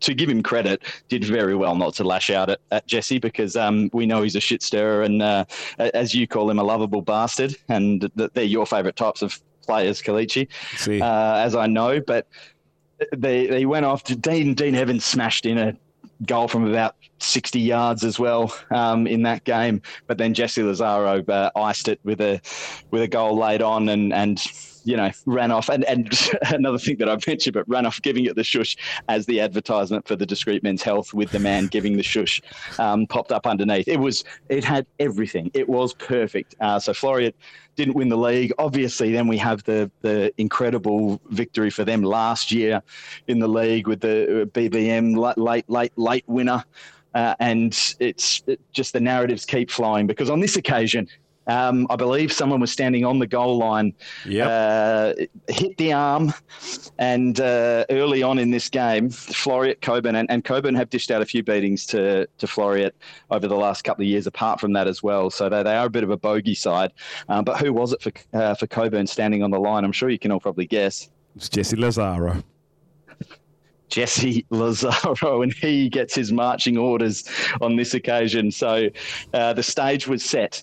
To give him credit, did very well not to lash out at, at Jesse because um, we know he's a shit stirrer and, uh, as you call him, a lovable bastard. And that they're your favourite types of players, Kalichi, See. uh, as I know. But they they went off to Dean Dean Evans smashed in a goal from about 60 yards as well um, in that game. But then Jesse Lazaro uh, iced it with a with a goal late on and and you know ran off. And and <laughs> another thing that I mentioned, but ran off giving it the shush as the advertisement for the discreet men's health with the man giving the shush um, popped up underneath. It was it had everything. It was perfect. Uh, so Floreat didn't win the league. Obviously, then we have the the incredible victory for them last year in the league with the uh, BBM late late late winner. Uh, and it's it, just the narratives keep flying because on this occasion, um, I believe someone was standing on the goal line, Yep. uh, hit the arm, and uh, early on in this game, Floreat, Cockburn, and, and Cockburn have dished out a few beatings to to Floreat over the last couple of years. Apart from that as well, so they, they are a bit of a bogey side. Um, but who was it for uh, for Cockburn standing on the line? I'm sure you can all probably guess. It's Jesse Lazaro. <laughs> Jesse Lazaro, and he gets his marching orders on this occasion. So uh, the stage was set.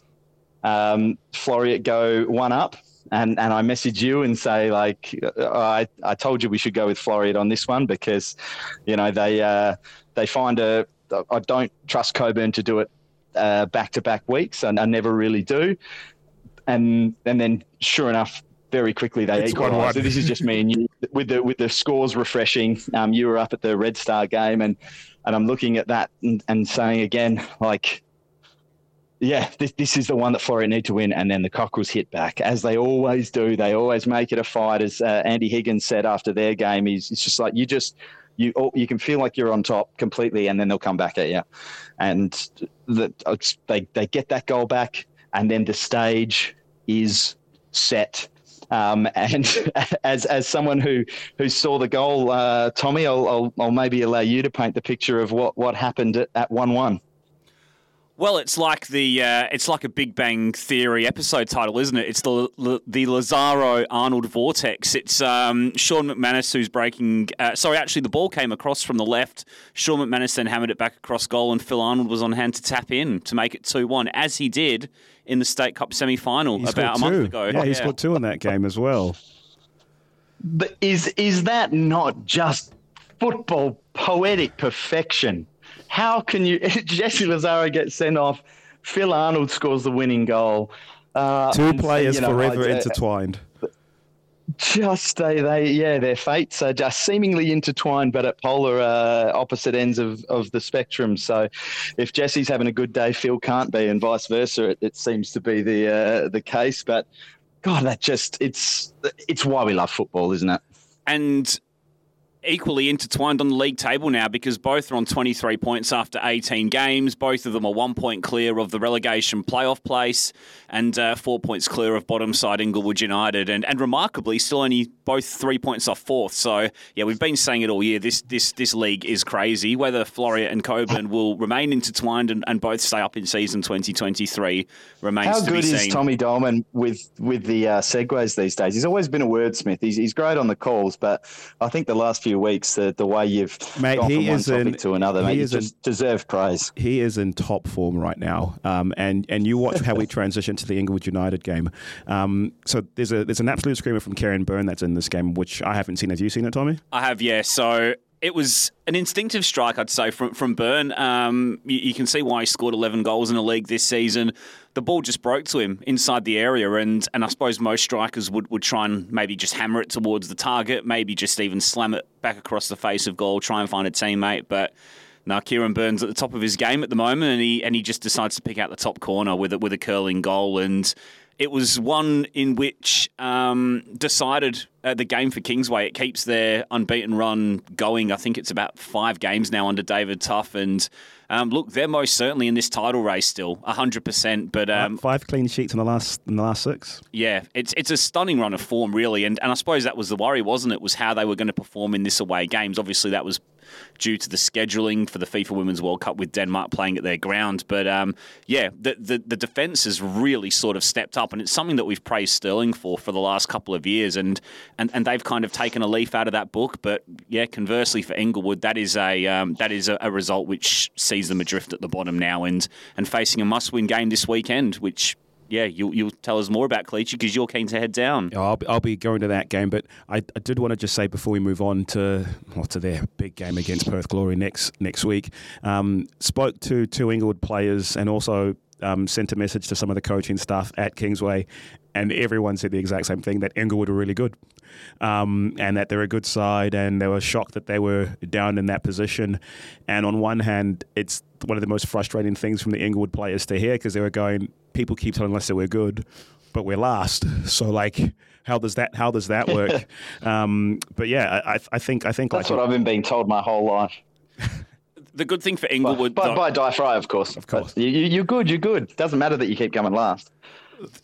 Um, Floreat go one up, and, and I message you and say like uh, I, I told you we should go with Floreat on this one because you know they uh, they find a I don't trust Cockburn to do it back to back weeks, and I never really do. And and then sure enough, very quickly they It's equalise. 1-1. So this is just me and you with the with the scores refreshing. Um, you were up at the Red Star game, and and I'm looking at that and, and saying again like. Yeah, this, this is the one that Floreat need to win, and then the Cockerels hit back as they always do. They always make it a fight, as uh, Andy Higgins said after their game. He's it's just like you just you oh, you can feel like you're on top completely, and then they'll come back at you, and the, they they get that goal back, and then the stage is set. Um, <laughs> and as as someone who who saw the goal, uh, Tommy, I'll, I'll I'll maybe allow you to paint the picture of what what happened at one one. Well, it's like the uh, it's like a Big Bang Theory episode title, isn't it? It's the the Lazaro Arnold vortex. It's um, Sean McManus who's breaking. Uh, sorry, actually, the ball came across from the left. Sean McManus then hammered it back across goal, and Phil Arnold was on hand to tap in to make it two one, as he did in the State Cup semi final about a month two. ago. Yeah, he scored two in that game as well. But is is that not just football poetic perfection? How can you <laughs> Jesse Lazaro gets sent off? Phil Arnold scores the winning goal. Uh, Two and, players you know, forever I- intertwined. just they, they yeah their fates are just seemingly intertwined but at polar uh, opposite ends of, of the spectrum so if jesse's having a good day phil can't be and vice versa it, it seems to be the uh, the case but god that just it's it's why we love football isn't it and equally intertwined on the league table now because both are on 23 points after 18 games. Both of them are one point clear of the relegation playoff place and uh, four points clear of bottom side Inglewood United. And, and remarkably, still only both three points off fourth. So, yeah, we've been saying it all year. This this this league is crazy. Whether Floreat and Cockburn will remain intertwined and, and both stay up in season 2023 remains How to good is. Tommy Dolman with with the uh, segues these days? He's always been a wordsmith. He's, he's great on the calls, but I think the last few weeks, the, the way you've Mate, gone he from one is topic in- to another, mate, you is in- just deserve praise. he is in top form right now. Um, and and you watch how we <laughs> transition to the Inglewood United game. Um, so there's a there's an absolute screamer from Kieran Byrne that's in this game, which I haven't seen. Have you seen it, Tommy? I have, yeah. So it was an instinctive strike, I'd say, from from Byrne. Um, you, you can see why he scored 11 goals in the league this season. The ball just broke to him inside the area, and and I suppose most strikers would, would try and maybe just hammer it towards the target, maybe just even slam it back across the face of goal, try and find a teammate, but. Now Kieran Burns at the top of his game at the moment, and he and he just decides to pick out the top corner with a, with a curling goal, and it was one in which um, decided uh, the game for Kingsway. It keeps their unbeaten run going. I think it's about five games now under David Tuff, and um, look, they're most certainly in this title race still, hundred percent. But um, Five clean sheets in the last in the last six. yeah, it's it's a stunning run of form, really, and and I suppose that was the worry, wasn't it? Was how they were going to perform in this away games. Obviously, that was due to the scheduling for the FIFA Women's World Cup with Denmark playing at their ground. But um, yeah, the, the the defense has really sort of stepped up, and it's something that we've praised Stirling for for the last couple of years, and and, and they've kind of taken a leaf out of that book. But yeah, conversely for Inglewood, that is a um, that is a, a result which sees them adrift at the bottom now, and and facing a must-win game this weekend, which yeah, you'll, you'll tell us more about Cleachy because you're keen to head down. I'll, be- I'll be going to that game, but I, I did want to just say before we move on to well, to their big game against Perth Glory next next week. Um, spoke to two Inglewood players and also um, sent a message to some of the coaching staff at Kingsway, and everyone said the exact same thing that Inglewood were really good, um, and that they're a good side, and they were shocked that they were down in that position. And on one hand, it's one of the most frustrating things from the Inglewood players to hear because they were going, people keep telling us that we're good, but we're last. So like, how does that how does that work? <laughs> um, but yeah, I, I think I think That's like what I've been being told my whole life. <laughs> The good thing for By, Inglewood, by, though- by Die Fry, of course. Of course. You, you- you're good, you're good. Doesn't matter that you keep coming last.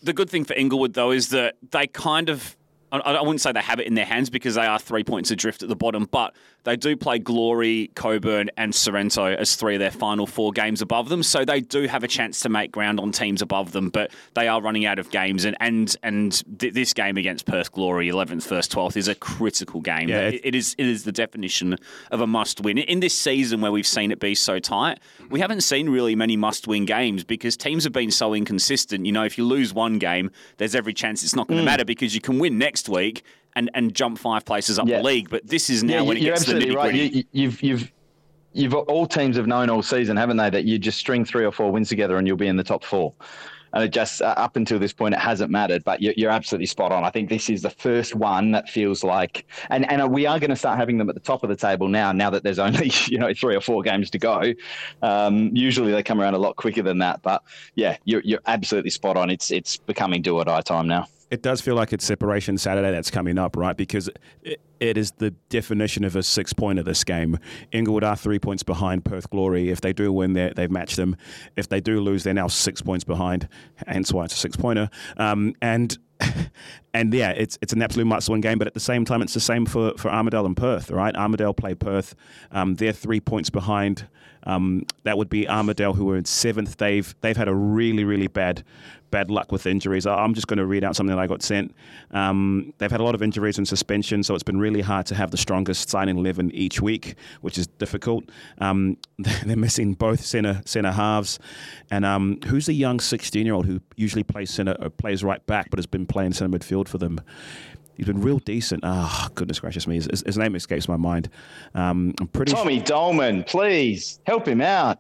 the good thing for Inglewood though is that they kind of I I wouldn't say they have it in their hands because they are three points adrift at the bottom, but they do play Glory, Cockburn, and Sorrento as three of their final four games above them. So they do have a chance to make ground on teams above them, but they are running out of games. And and and th- this game against Perth Glory, 11th, 1st, 12th, is a critical game. Yeah, it, it is it is the definition of a must win. In this season where we've seen it be so tight, we haven't seen really many must win games because teams have been so inconsistent. You know, if you lose one game, there's every chance it's not going to mm. matter because you can win next week and, and jump five places up Yeah. the league. But this is now when it you're gets to the nitty right. You, you've you've you've all teams have known all season, haven't they, that you just string three or four wins together and you'll be in the top four. And it just uh, up until this point, it hasn't mattered. But you're, you're absolutely spot on. I think this is the first one that feels like, and and we are going to start having them at the top of the table now. Now that there's only <laughs> you know three or four games to go, um, usually they come around a lot quicker than that. But yeah, you're you're absolutely spot on. It's it's becoming do or die time now. It does feel like it's Separation Saturday that's coming up, right? Because it, it is the definition of a six pointer this game. Inglewood are three points behind Perth Glory. If they do win, they've matched them. If they do lose, they're now six points behind, hence why it's a six pointer. Um, and <laughs> and yeah, it's it's an absolute must win game. But at the same time, it's the same for, for Armadale and Perth, right? Armadale play Perth. Um, they're three points behind. Um, that would be Armadale, who are in seventh. They've they've had a really really bad bad luck with injuries. I'm just going to read out something that I got sent. Um, they've had a lot of injuries and suspension, so it's been really hard to have the strongest signing eleven each week, which is difficult. Um, <laughs> they're missing both center center halves, and um, who's the young 16 year old who usually plays center plays right back, but has been playing center midfield for them. He's been real decent. Ah, goodness gracious me, his, his- his name escapes my mind. Um, I'm pretty. Tommy Dolman, please help him out.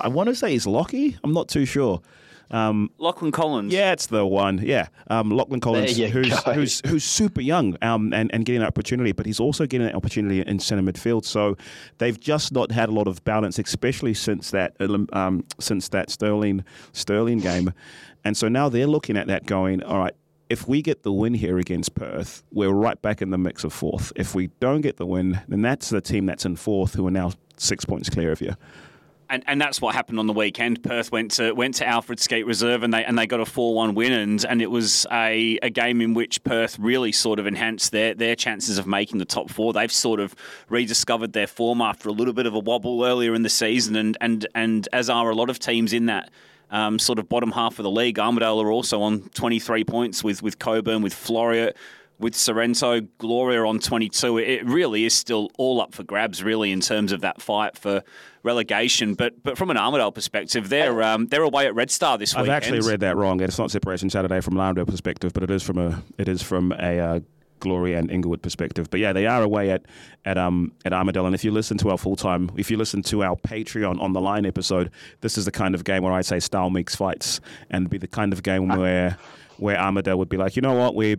I want to say he's Lockie. I'm not too sure. Um, Lachlan Collins. Yeah, it's the one. Yeah, um, Lachlan Collins, There you who's go. who's who's super young um, and and getting an opportunity, but he's also getting an opportunity in centre midfield. So they've just not had a lot of balance, especially since that um, since that Stirling Stirling game, and so now they're looking at that, going, all right. If we get the win here against Perth, we're right back in the mix of fourth. If we don't get the win, then that's the team that's in fourth, who are now six points clear of you. and, and that's what happened on the weekend. Perth went to went to Alfred Skate Reserve and they and they got a four one win and and it was a, a game in which Perth really sort of enhanced their their chances of making the top four. They've sort of rediscovered their form after a little bit of a wobble earlier in the season and and and as are a lot of teams in that. Um, sort of bottom half of the league. Armadale are also on 23 points with, with Cockburn, with Floreat, with Sorrento, Glory on 22. It really is still all up for grabs, really, in terms of that fight for relegation. But but from an Armadale perspective, they're um, they're away at Red Star this week. I've weekend. actually read that wrong. It's not Separation Saturday from an Armadale perspective, but it is from a it is from a uh, Glory and Inglewood perspective. But yeah, they are away at at um at Armadale. And if you listen to our full time, if you listen to our Patreon on the line episode, this is the kind of game where I say style makes fights, and be the kind of game <laughs> where where Armadale would be like, you know what, we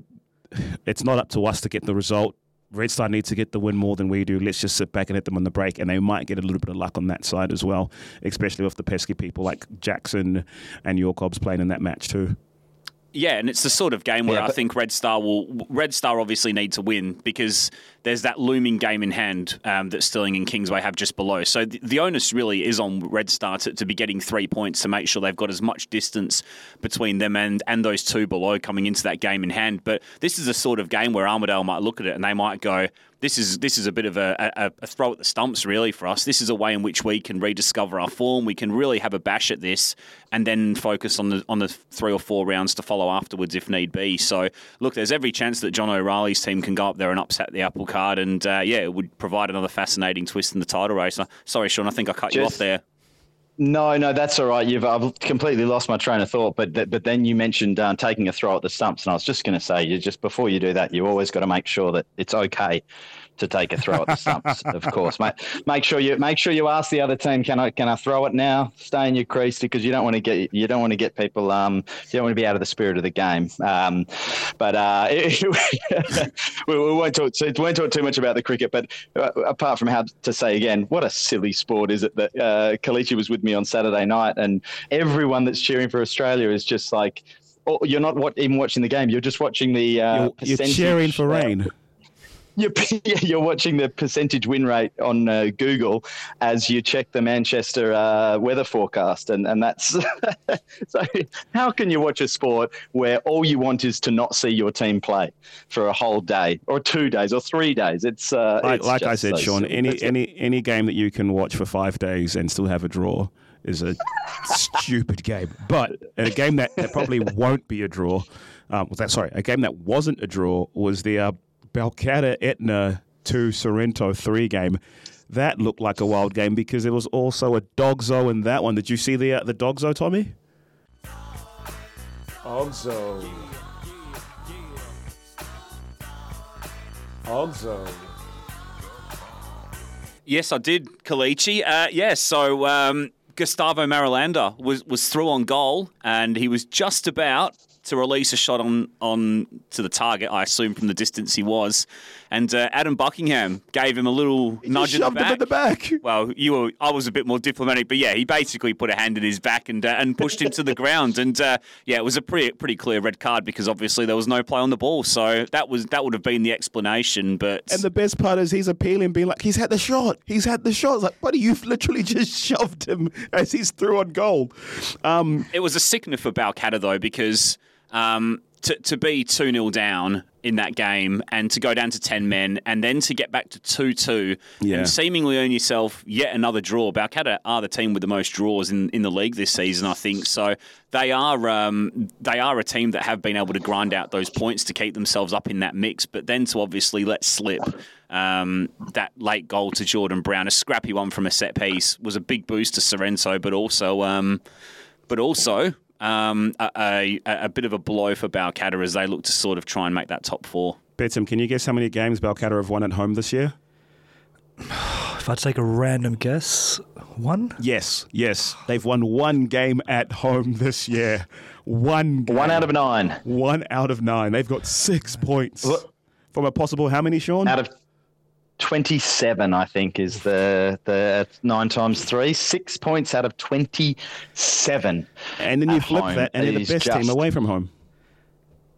it's not up to us to get the result. Red Star needs to get the win more than we do. Let's just sit back and hit them on the break, and they might get a little bit of luck on that side as well, especially with the pesky people like Jackson and your Cobbs playing in that match too. Yeah, and it's the sort of game where Yeah, I think Red Star will. Red Star obviously need to win because there's that looming game in hand um, that Stirling and Kingsway have just below. So the, the onus really is on Red Star to, to be getting three points to make sure they've got as much distance between them and, and those two below coming into that game in hand. But this is a sort of game where Armadale might look at it and they might go, this is this is a bit of a, a, a throw at the stumps really for us. This is a way in which we can rediscover our form. We can really have a bash at this, and then focus on the on the three or four rounds to follow afterwards if need be. So look, there's every chance that John O'Reilly's team can go up there and upset the apple card, and uh, yeah, it would provide another fascinating twist in the title race. Uh, Sorry, Sean, I think I cut you off there. No, no, that's all right. You've I've completely lost my train of thought. But th- but then you mentioned uh, taking a throw at the stumps, and I was just going to say, you just before you do that, you always got to make sure that it's okay to take a throw at the stumps. of course, make, make sure you make sure you ask the other team, can I can I throw it now? Stay in your crease because you don't want to get you don't want to get people um you don't want to be out of the spirit of the game. Um, but uh, <laughs> we, we won't talk we won't talk too much about the cricket. But uh, apart from how to say again, what a silly sport is it that uh, Kalichi was with me on Saturday night, and everyone that's cheering for Australia is just like. Oh, you're not what, even watching the game. You're just watching the. Uh, You're, you're cheering for rain. You're, <laughs> you're watching the percentage win rate on uh, Google as you check the Manchester uh, weather forecast, and and that's <laughs> so. How can you watch a sport where all you want is to not see your team play for a whole day, or two days, or three days? It's uh, Like, it's like I said, so Sean, any That's it. any any game that you can watch for five days and still have a draw is a stupid game. But a game that, that probably won't be a draw. Um, was that sorry? A game that wasn't a draw was the uh, Balcatta Etna two Sorrento three game. That looked like a wild game because there was also a DOGSO in that one. Did you see the uh, the DOGSO, Tommy? DOGSO. DOGSO. Yes, I did, Kalichi. Uh, yes, so um, Gustavo Marilander was, was through on goal, and he was just about to release a shot on, on to the target, I assume from the distance he was. And uh, Adam Buckingham gave him a little nudge in the shoved him back. in the back. <laughs> Well, you were. I was a bit more diplomatic, but yeah, he basically put a hand in his back and uh, and pushed him to the ground. And uh, yeah, it was a pretty pretty clear red card because obviously there was no play on the ball. So that was that would have been the explanation. But And the best part is he's appealing, being like, he's had the shot. He's had the shot. It's like, buddy, you've <laughs> literally just shoved him as he's through on goal. Um, It was a sickener for Balcatta though because um, to to be two 0 down in that game and to go down to ten men and then to get back to two two Yeah. and seemingly earn yourself yet another draw. Balcatta are the team with the most draws in, in the league this season, I think. So they are um, they are a team that have been able to grind out those points to keep themselves up in that mix. But then to obviously let slip um, that late goal to Jordan Brown, a scrappy one from a set piece, was a big boost to Sorrento, but also. Um, but also um, a, a, a bit of a blow for Balcatta as they look to sort of try and make that top four. Betim, can you guess how many games Balcatta have won at home this year? <sighs> If I take a random guess, one. Yes, yes. They've won one game at home this year. One game. One out of nine. One out of nine. They've got six points. From a possible how many, Sean? Out of 27, I think, is the the uh, nine times three. Six points out of 27. and then you flip home that, and they're the is best team away from home.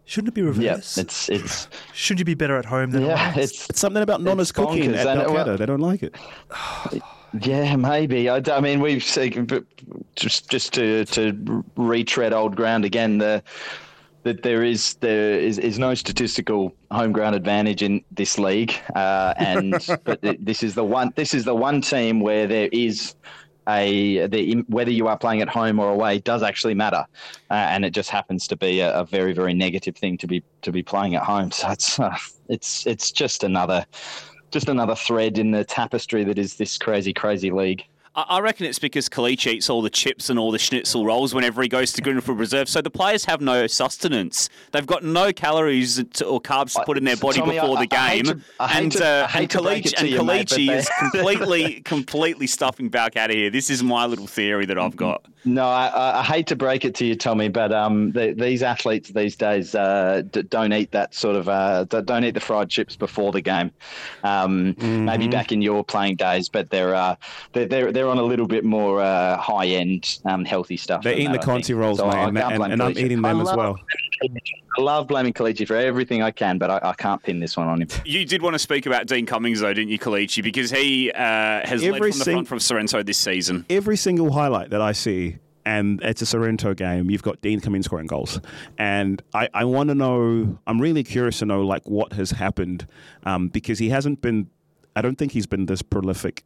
Shouldn't it be Yeah, reversed? it's it's Should you be better at home than yeah, away? it's It's something about Nonna's cooking bonkers, at and it- well- they don't like it. <sighs> Yeah, maybe. I mean, we've seen, just just to to retread old ground again. The that there is there is, is no statistical home ground advantage in this league, uh, and <laughs> but this is the one this is the one team where there is. A the, whether you are playing at home or away does actually matter, uh, and it just happens to be a, a very very negative thing to be to be playing at home. So it's uh, it's it's just another just another thread in the tapestry that is this crazy, crazy league. I, reckon it's because Kalichi eats all the chips and all the schnitzel rolls whenever he goes to Greenfield Reserve. So the players have no sustenance. They've got no calories to, or carbs to put in their body Tommy, before I- the I game. I and to- uh, and to break Kalichi, it to and you, mate, but Kalichi they- is <laughs> completely, completely stuffing back out of here. This is my little theory that I've got. No, I, hate to break it to you, Tommy, but um, the, these athletes these days uh, d- don't eat that sort of uh, don't eat the fried chips before the game. Um, Maybe back in your playing days, but they're uh, they're, they're they're on a little bit more uh, high end, um, healthy stuff. They're eating the that, I think. Conti rolls, So mate, and, and, and, I'm eating them I as well. I love blaming Kalichi for everything I can, but I, I can't pin this one on him. You did want to speak about Dean Cummings, though, didn't you, Kalichi? Because he uh, has led Every from the sing- front from Sorrento this season. every single highlight that I see, and it's a Sorrento game, you've got Dean coming scoring goals. And I, I want to know, I'm really curious to know, like, what has happened um, because he hasn't been, I don't think he's been this prolific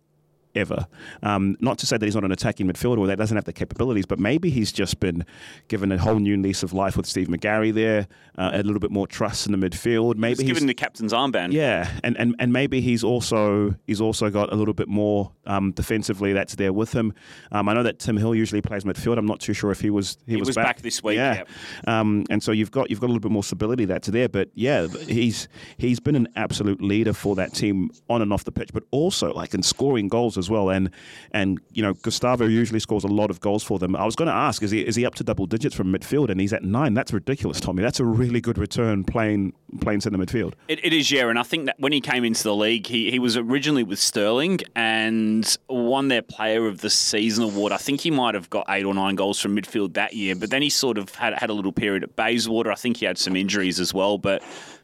ever. Um, not to say that he's not an attacking midfielder or that doesn't have the capabilities, but maybe he's just been given a whole new lease of life with Steve McGarry there, uh, a little bit more trust in the midfield. Maybe He's he's given the captain's armband. yeah, and, and, and maybe he's also he's also got a little bit more um, defensively that's there with him. Um, I know that Tim Hill usually plays midfield. I'm not too sure if he was he, He was back this week, Yeah, yep. um, and so you've got you've got a little bit more stability that's there. But yeah, he's he's been an absolute leader for that team on and off the pitch, but also like in scoring goals as well. And and you know Gustavo usually scores a lot of goals for them. I was going to ask, is he is he up to double digits from midfield? And he's at nine. That's ridiculous, Tommy. That's a really good return playing playing centre midfield. It, it is, yeah, and I think that when he came into the league, he, he was originally with Stirling and won their Player of the Season award. I think he might have got eight or nine goals from midfield that year, but then he sort of had had a little period at Bayswater. I think he had some injuries as well, but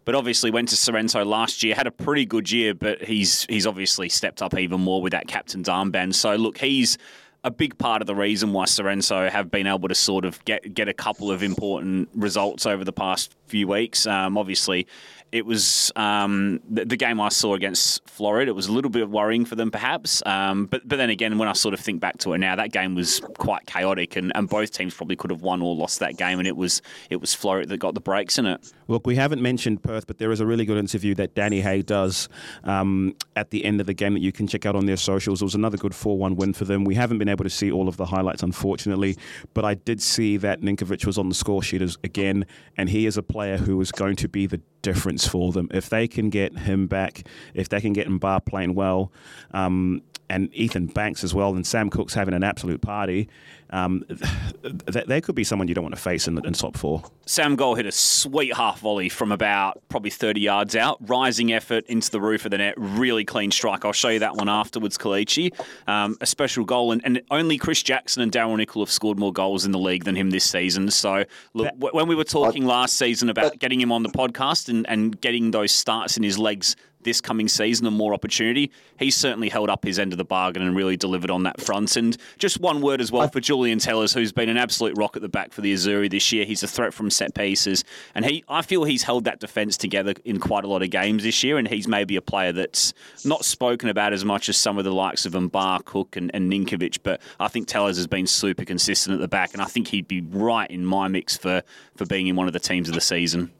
but obviously went to Sorrento last year, had a pretty good year, but he's he's obviously stepped up even more with that captain's armband. So look, he's a big part of the reason why Sorrento have been able to sort of get get a couple of important results over the past few weeks. Um, obviously, it was um, the, the game I saw against Floreat. It was a little bit worrying for them, perhaps. Um, but but then again, when I sort of think back to it now, that game was quite chaotic, and, and both teams probably could have won or lost that game, and it was it was Floreat that got the breaks in it. Look, we haven't mentioned Perth, but there is a really good interview that Danny Hay does um, at the end of the game that you can check out on their socials. It was another good 4 1 win for them. We haven't been able to see all of the highlights, unfortunately, but I did see that Ninkovic was on the score sheet again, and he is a player who is going to be the difference for them. If they can get him back, if they can get Mbar playing well, um, and Ethan Banks as well, and Sam Cook's having an absolute party, um, th- there could be someone you don't want to face in, in top four. Sam Goal hit a sweet half volley from about probably 30 yards out, rising effort into the roof of the net, really clean strike. I'll show you that one afterwards, Kalichi. Um, a special goal, and, and only Chris Jackson and Daryl Nickel have scored more goals in the league than him this season. So, look, w- when we were talking last season about getting him on the podcast and, and getting those starts in his legs this coming season and more opportunity. He's certainly held up his end of the bargain and really delivered on that front. And just one word as well for Julian Tellers, who's been an absolute rock at the back for the Azzurri this year. He's a threat from set pieces, and he I feel he's held that defence together in quite a lot of games this year. And he's maybe a player that's not spoken about as much as some of the likes of Mbar, Cook, and, and Ninkovic. But I think Tellers has been super consistent at the back, and I think he'd be right in my mix for for being in one of the teams of the season.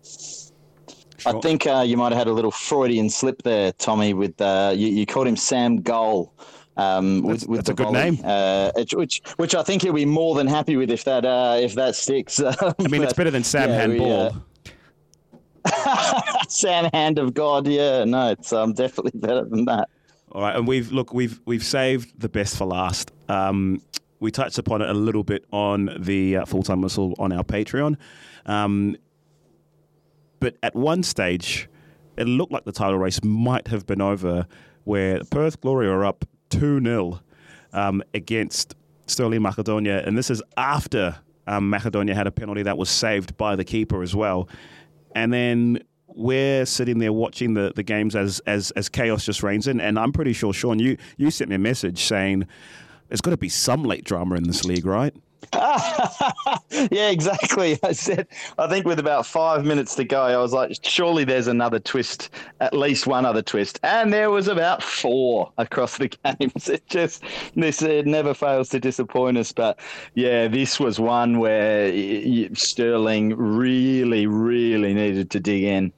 I think uh, you might have had a little Freudian slip there, Tommy. With uh, you, you called him Sam Goal. Um, with, That's- with that's a good volley, name. uh, which which I think he'll be more than happy with if that uh, if that sticks. <laughs> I mean, it's better than Sam yeah, we, Handball. <laughs> Sam Hand of God. Yeah, no, it's um, definitely better than that. All right, and we've look, we've we've saved the best for last. Um, we touched upon it a little bit on the uh, full time whistle on our Patreon, um, but at one stage, it looked like the title race might have been over, where Perth Glory are up two 0 um, against Stirling Macedonia, and this is after um, Macedonia had a penalty that was saved by the keeper as well, and then we're sitting there watching the, the games as, as as chaos just reigns in, and I'm pretty sure Sean, you you sent me a message saying there's got to be some late drama in this league, right? <laughs> yeah, exactly. I said, I think with about five minutes to go, I was like, surely there's another twist, at least one other twist. And there was about four across the <laughs> games. It just, this it never fails to disappoint us. But yeah, this was one where Stirling really, really needed to dig in.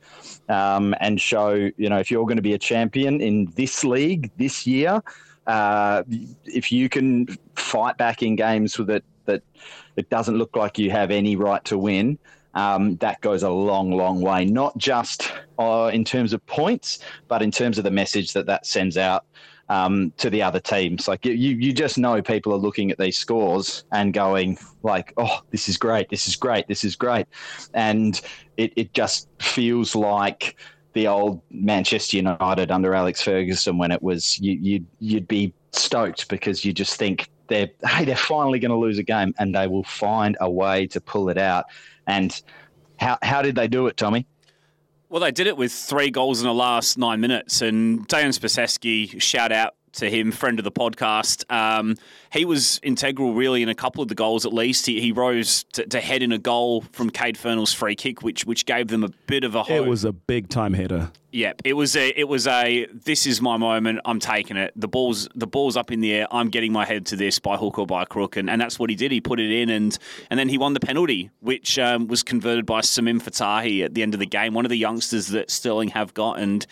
Um, and show, you know, if you're going to be a champion in this league this year, uh, if you can fight back in games with it that it doesn't look like you have any right to win, um, that goes a long, long way. Not just uh, in terms of points, but in terms of the message that that sends out um, to the other teams. Like you, you just know people are looking at these scores and going like, "Oh, this is great! This is great! This is great," and it, it just feels like the old Manchester United under Alex Ferguson when it was you you'd, you'd be stoked because you just think they're hey they're finally going to lose a game and they will find a way to pull it out. And how how did they do it Tommy? Well, they did it with three goals in the last nine minutes, and Dejan Spaseski, shout out to him, friend of the podcast. Um, he was integral, really, in a couple of the goals at least. He, he rose to, to head in a goal from Cade Fernall's free kick, which which gave them a bit of a hope. It was a big time header. Yep, it was a it was a this is my moment. I'm taking it. The ball's the ball's up in the air. I'm getting my head to this by hook or by crook, and, and that's what he did. He put it in, and and then he won the penalty, which um, was converted by Samim Fatahi at the end of the game. One of the youngsters that Stirling have got, and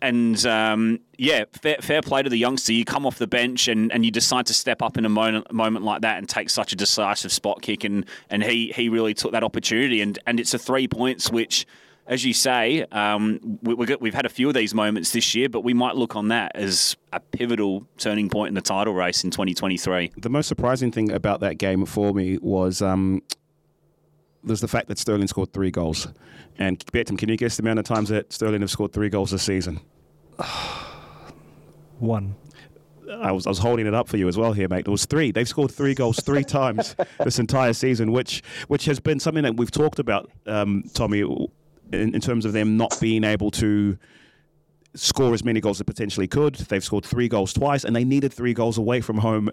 and um, yeah, fair, fair, play to the youngster. You come off the bench and, and you decide to step up in a moment, moment like that and take such a decisive spot kick, and and he he really took that opportunity, and and it's a three points which as you say, um, we, have had a few of these moments this year, but we might look on that as a pivotal turning point in the title race in 2023. The most surprising thing about that game for me was um, there's the fact that Stirling scored three goals. And Betim, can you guess the amount of times that Stirling have scored three goals this season? <sighs> One. I was, I was holding it up for you as well here, mate. It was three. They've scored three goals three <laughs> times this entire season, which which has been something that we've talked about, um, Tommy, in, in terms of them not being able to score as many goals as they potentially could. They've scored three goals twice, and they needed three goals away from home,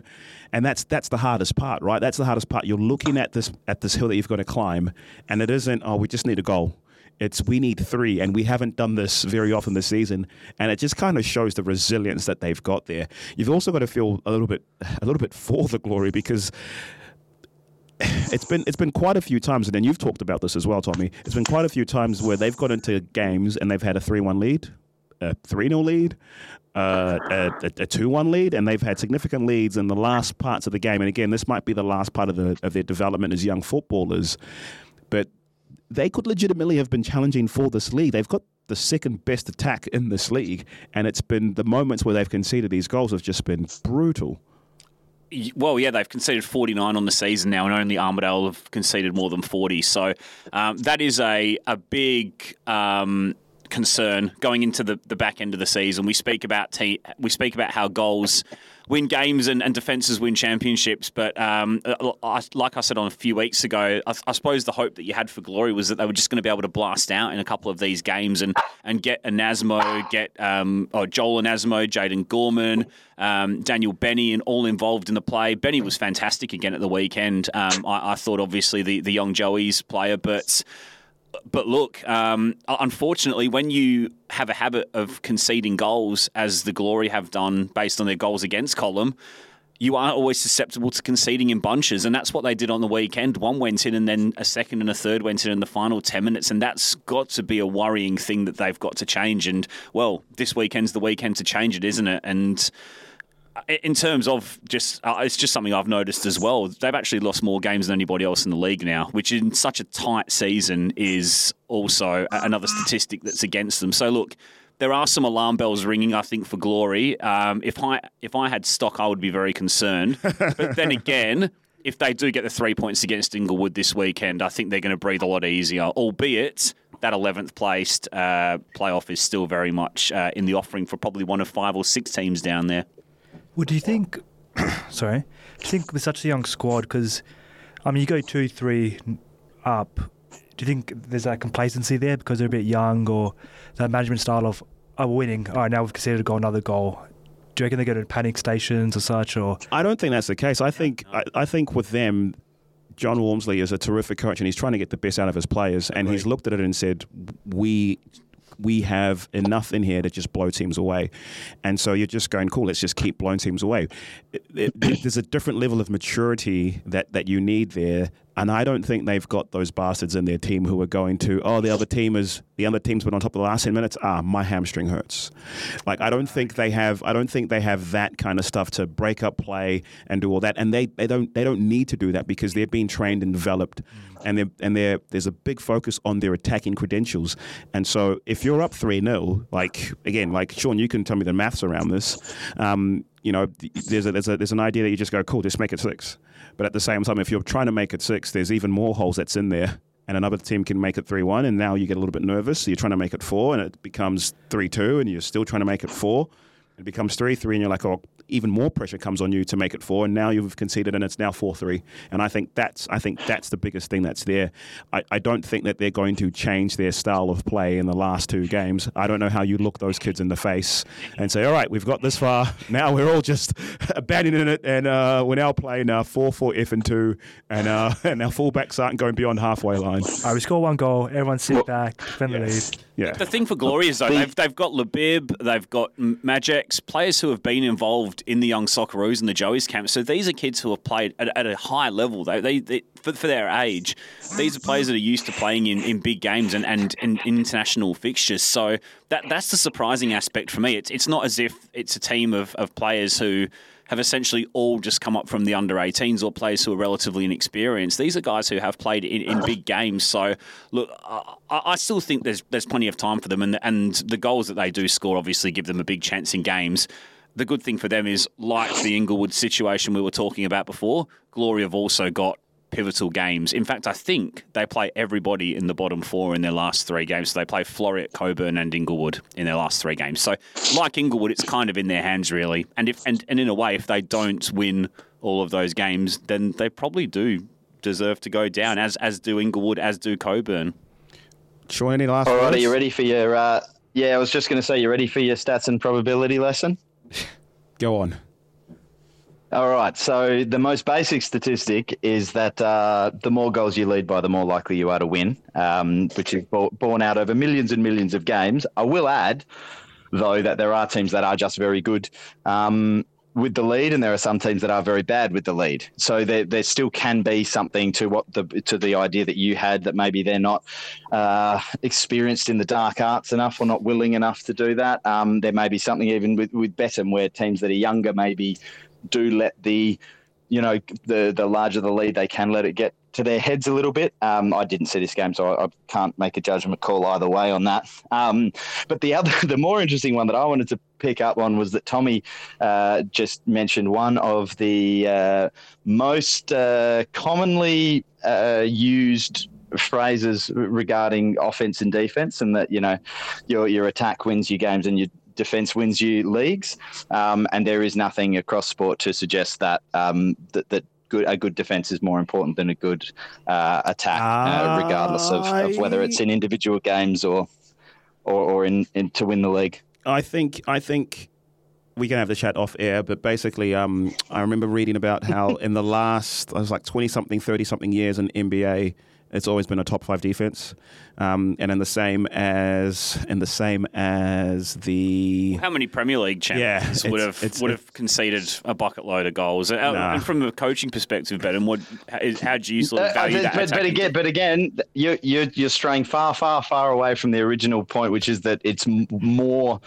and that's that's the hardest part, right? That's the hardest part. You're looking at this at this hill that you've got to climb, and it isn't. Oh, we just need a goal. It's we need three, and we haven't done this very often this season, and it just kind of shows the resilience that they've got there. You've also got to feel a little bit a little bit for the glory because it's been it's been quite a few times, and then you've talked about this as well, Tommy. It's been quite a few times where they've got into games and they've had a three-one lead, a three-nil lead, uh, a, a two-one lead, and they've had significant leads in the last parts of the game. And again, this might be the last part of the of their development as young footballers, but they could legitimately have been challenging for this league. They've got the second best attack in this league, and it's been the moments where they've conceded these goals have just been brutal. Well, yeah, they've conceded 49 on the season now, and only Armadale have conceded more than 40. So um, that is a a big um, concern going into the, the back end of the season. We speak about te- we speak about how goals win games and, and defenses win championships. But um, I, like I said on a few weeks ago, I, I, suppose the hope that you had for Glory was that they were just going to be able to blast out in a couple of these games and, and get Anasmo, get um, oh, Joel Anasmo, Jayden Gorman, um, Daniel Benny, and all involved in the play. Benny was fantastic again at the weekend. Um, I, I, thought obviously the, the young Joey's player, but but look, um, unfortunately, when you have a habit of conceding goals, as the Glory have done based on their goals against column, you are always susceptible to conceding in bunches, and that's what they did on the weekend. One went in, and then a second and a third went in in the final ten minutes, and that's got to be a worrying thing that they've got to change. And well, this weekend's the weekend to change it, isn't it? And in terms of just, uh, it's just something I've noticed as well. They've actually lost more games than anybody else in the league now, which in such a tight season is also another statistic that's against them. So look, there are some alarm bells ringing. I think for glory. Um, if I if I had stock, I would be very concerned. <laughs> but then again. If they do get the three points against Inglewood this weekend, I think they're going to breathe a lot easier. Albeit that 11th placed uh, playoff is still very much uh, in the offering for probably one of five or six teams down there. Well, do you think? <coughs> sorry, do you think with such a young squad? Because I mean, you go two, three up. Do you think there's that complacency there because they're a bit young, or that management style of oh, we're winning. All right, now we've conceded a goal, another goal. Do you reckon they go to panic stations or such? Or I don't think that's the case. I think I, I think with them, John Walmsley is a terrific coach and he's trying to get the best out of his players. And he's looked at it and said, "We we have enough in here to just blow teams away. And so you're just going, cool, let's just keep blowing teams away. It, it, there's a different level of maturity that, that you need there and I don't think they've got those bastards in their team who are going to, oh, the other team is the other team's been on top of the last ten minutes. Ah, my hamstring hurts. Like I don't think they have. I don't think they have that kind of stuff to break up play and do all that. And they, they don't they don't need to do that because they're being trained and developed, and they're, and they're, there's a big focus on their attacking credentials. And so if you're up three 0 like again, like Sean, you can tell me the maths around this. Um, you know, there's a, there's a, there's an idea that you just go, cool, just make it six. But at the same time, if you're trying to make it six, there's even more holes that's in there. And another team can make it 3 1, and now you get a little bit nervous. So you're trying to make it four, and it becomes 3 2, and you're still trying to make it four. It becomes 3 3, and you're like, oh, even more pressure comes on you to make it four, and now you've conceded, and it's now four three. And I think that's I think that's the biggest thing that's there. I, I don't think that they're going to change their style of play in the last two games. I don't know how you look those kids in the face and say, all right, we've got this far. <laughs> Now we're all just <laughs> abandoning it, and uh, we're now playing uh, four four F and two, and uh, <laughs> and our fullbacks aren't going beyond halfway line. All right, we score one goal. Everyone sit back, defend the lead. Yeah. The thing for Glory is though they've they've got Labib, they've got M- Majex, players who have been involved in the young Socceroos and the Joey's camp. So these are kids who have played at, at a high level. They, they, they for, for their age, these are players that are used to playing in, in big games and, and, and international fixtures. So that that's the surprising aspect for me. It's it's not as if it's a team of, of players who have essentially all just come up from the under 18s or players who are relatively inexperienced. These are guys who have played in, in big games. So, look, I, I still think there's there's plenty of time for them, and and the goals that they do score obviously give them a big chance in games. The good thing for them is, like the Inglewood situation we were talking about before, Glory have also got pivotal games. In fact, I think they play everybody in the bottom four in their last three games. So they play Floreat, Cockburn, and Inglewood in their last three games. So, like Inglewood, it's kind of in their hands, really. And if and, and in a way, if they don't win all of those games, then they probably do deserve to go down, as as do Inglewood, as do Cockburn. Troy, any last All right, words? are you ready for your? Uh, yeah, I was just going to say, you ready for your stats and probability lesson? <laughs> Go on. All right. So the most basic statistic is that uh, the more goals you lead by, the more likely you are to win, um, which is bo- borne out over millions and millions of games. I will add, though, that there are teams that are just very good. Um, with the lead, and there are some teams that are very bad with the lead. So there, there still can be something to what the to the idea that you had that maybe they're not uh, experienced in the dark arts enough or not willing enough to do that. Um, there may be something even with with Bettham where teams that are younger maybe do let the you know the the larger the lead they can let it get to their heads a little bit. Um, I didn't see this game, so I, I can't make a judgment call either way on that. Um, but the other, <laughs> the more interesting one that I wanted to pick up on was that Tommy uh, just mentioned one of the uh, most uh, commonly uh, used phrases regarding offense and defense, and that you know your your attack wins you games and your defense wins you leagues. Um, and there is nothing across sport to suggest that um, that, that good a good defense is more important than a good uh, attack, uh, regardless of, of whether it's in individual games or or, or in, in to win the league. I think I think we can have the chat off air, but basically, um, I remember reading about how <laughs> in the last, I was like twenty something, thirty something years in NBA, it's always been a top five defense, um, and in the same as in the same as the How many Premier League champions Yeah, <laughs> would have it's- would have conceded a bucket load of goals? And, Nah. and from a coaching perspective, Ben, what how, how do you sort of Uh, value but, that? but, but again, but again, you're, you're you're straying far, far, far away from the original point, which is that it's more,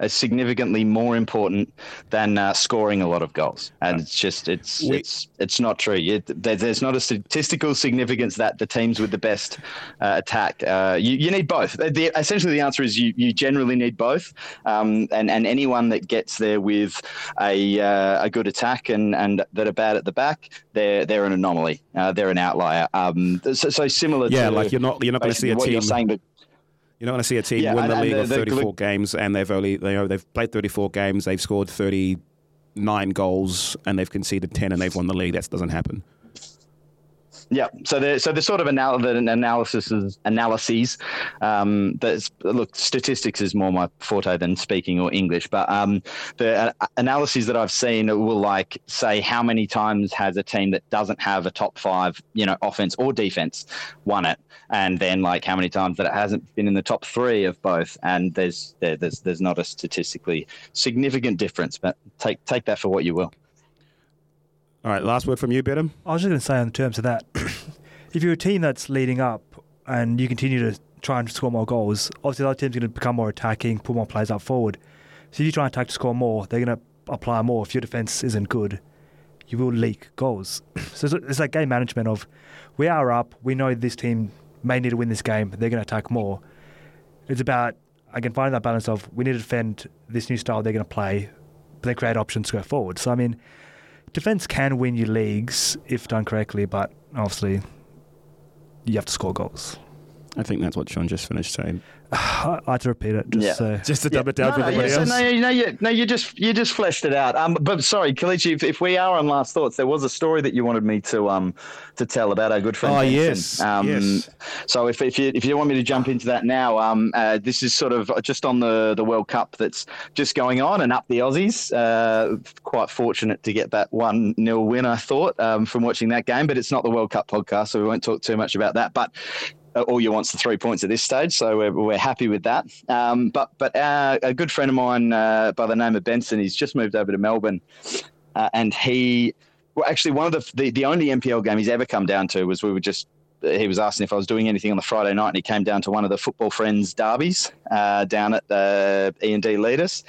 uh, significantly more important than uh, scoring a lot of goals, and it's just it's We- it's it's not true. You, there, there's not a statistical significance that the teams with the best uh, attack. Uh, you, you need both. The, essentially, the answer is you you generally need both, um, and and anyone that gets there with a uh, a good attack and and that are bad at the back, they're they're an anomaly. Uh, they're an outlier. Um, so, so similar yeah, to like you're not you're not going to see a team. you're saying, but You're not want to see a team Yeah, win and- the and league the- of the- 34 games, and they've only they know they've played 34 games, they've scored 39 goals, and they've conceded 10, and they've won the league. That doesn't happen. Yeah, so the so the sort of anal- the analysis is, analyses. Um, that's look, statistics is more my forte than speaking or English, but um, the uh, analyses that I've seen will like say how many times has a team that doesn't have a top five, you know, offense or defense won it, and then like how many times that it hasn't been in the top three of both, and there's there, there's there's not a statistically significant difference, but take take that for what you will. All right, last word from you, Bedham. I was just going to say, on terms of that, <coughs> if you're a team that's leading up and you continue to try and score more goals, obviously the other team's going to become more attacking, put more players up forward. So if you try and attack to score more, they're going to apply more. If your defense isn't good, you will leak goals. <coughs> so it's, it's like game management of we are up, we know this team may need to win this game, they're going to attack more. It's about again finding that balance of we need to defend this new style they're going to play, but then create options to go forward. So I mean defense can win you leagues if done correctly, but obviously you have to score goals. I think that's what Sean just finished saying. <sighs> I, I had to repeat it just Yeah. so. Just to dub it down no, for no, everybody yeah, so no, you, no, you, no, you just you just fleshed it out. Um, but sorry, Kalichi, if, if we are on last thoughts, there was a story that you wanted me to um to tell about our good friend. Oh, Benson. yes, Um, yes. So if, if you if you want me to jump into that now, um, uh, this is sort of just on the the World Cup that's just going on and up the Aussies. Uh, quite fortunate to get that one 0 win, I thought, um, from watching that game. But it's not the World Cup podcast, so we won't talk too much about that. But all you want's the three points at this stage, so we're, we're happy with that. Um, but but uh, a good friend of mine uh, by the name of Benson, he's just moved over to Melbourne, uh, and he well actually one of the, the the only NPL game he's ever come down to was we were just. He was asking if I was doing anything on the Friday night, and he came down to one of the football friends derbies uh, down at the E and D Leaders,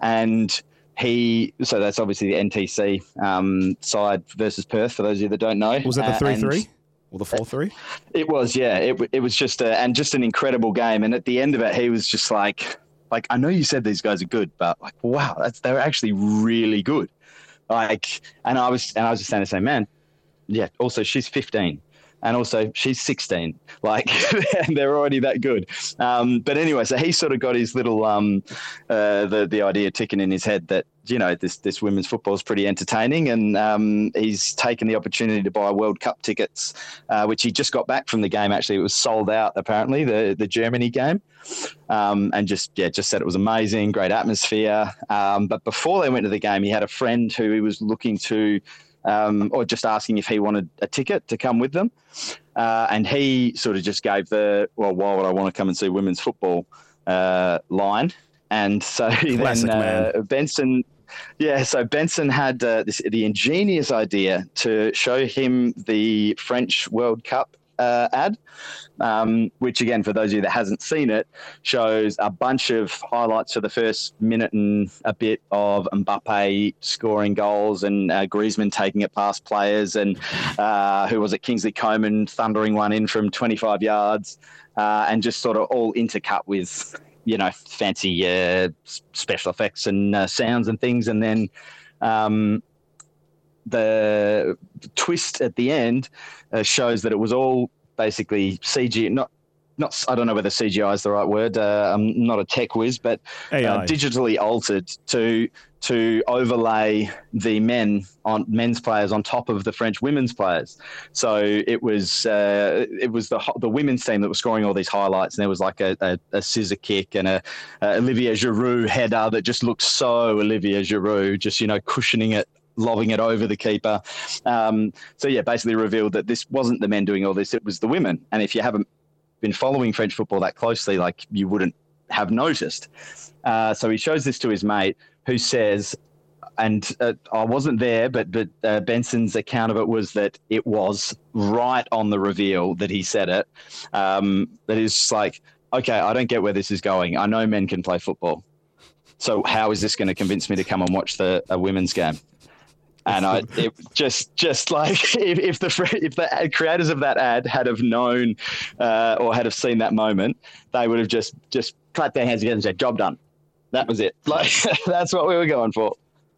and he. So that's obviously the NTC um, side versus Perth. For those of you that don't know, Was that the Uh, three and- three or the four three? it was, yeah. It, it was just a, and just an incredible game. And at the end of it, he was just like, like I know you said these guys are good, but like, wow, that's they're actually really good. Like, and I was, and I was just saying the same, man. Yeah. Also, she's 15, and also she's 16. Like, <laughs> they're already that good. Um, but anyway, so he sort of got his little, um, uh, the the idea ticking in his head that you know this this women's football is pretty entertaining, and um, he's taken the opportunity to buy World Cup tickets uh, which he just got back from the game. Actually, it was sold out apparently the the Germany game, um, and just yeah, just said it was amazing, great atmosphere. Um, but before they went to the game, he had a friend who he was looking to. Um, or just asking if he wanted a ticket to come with them, uh, and he sort of just gave the well, why would I want to come and see women's football uh, line? And so <laughs> Classic then uh. Benson yeah, so Benson had uh, this, the ingenious idea to show him the French World Cup uh, ad, um, which, again, for those of you that hasn't seen it, shows a bunch of highlights for the first minute and a bit of Mbappe scoring goals and uh, Griezmann taking it past players, and uh, who was it, Kingsley Coman thundering one in from 25 yards, uh, and just sort of all intercut with you know, fancy uh, special effects and uh, sounds and things, and then um, the twist at the end uh, shows that it was all basically CG. Not, not. I don't know whether CGI is the right word. Uh, I'm not a tech whiz, but uh, digitally altered to to overlay the men on men's players on top of the French women's players. So it was uh, it was the the women's team that was scoring all these highlights, and there was like a, a, a scissor kick and a, a Olivier Giroud header that just looked so Olivier Giroud, just you know cushioning it. Lobbing it over the keeper. Um, so, yeah, basically revealed that this wasn't the men doing all this, it was the women. And if you haven't been following French football that closely, like you wouldn't have noticed. Uh, so he shows this to his mate, who says, and uh, I wasn't there, but but uh, Benson's account of it was that it was right on the reveal that he said it. Um, that is just like, okay, I don't get where this is going. I know men can play football, so how is this going to convince me to come and watch the a women's game? And I <laughs> it just just like <laughs> if, if the if the creators of that ad had have known uh, or had have seen that moment, they would have just just clapped their hands together and said, "Job done." That was it. <laughs> Like that's what we were going for.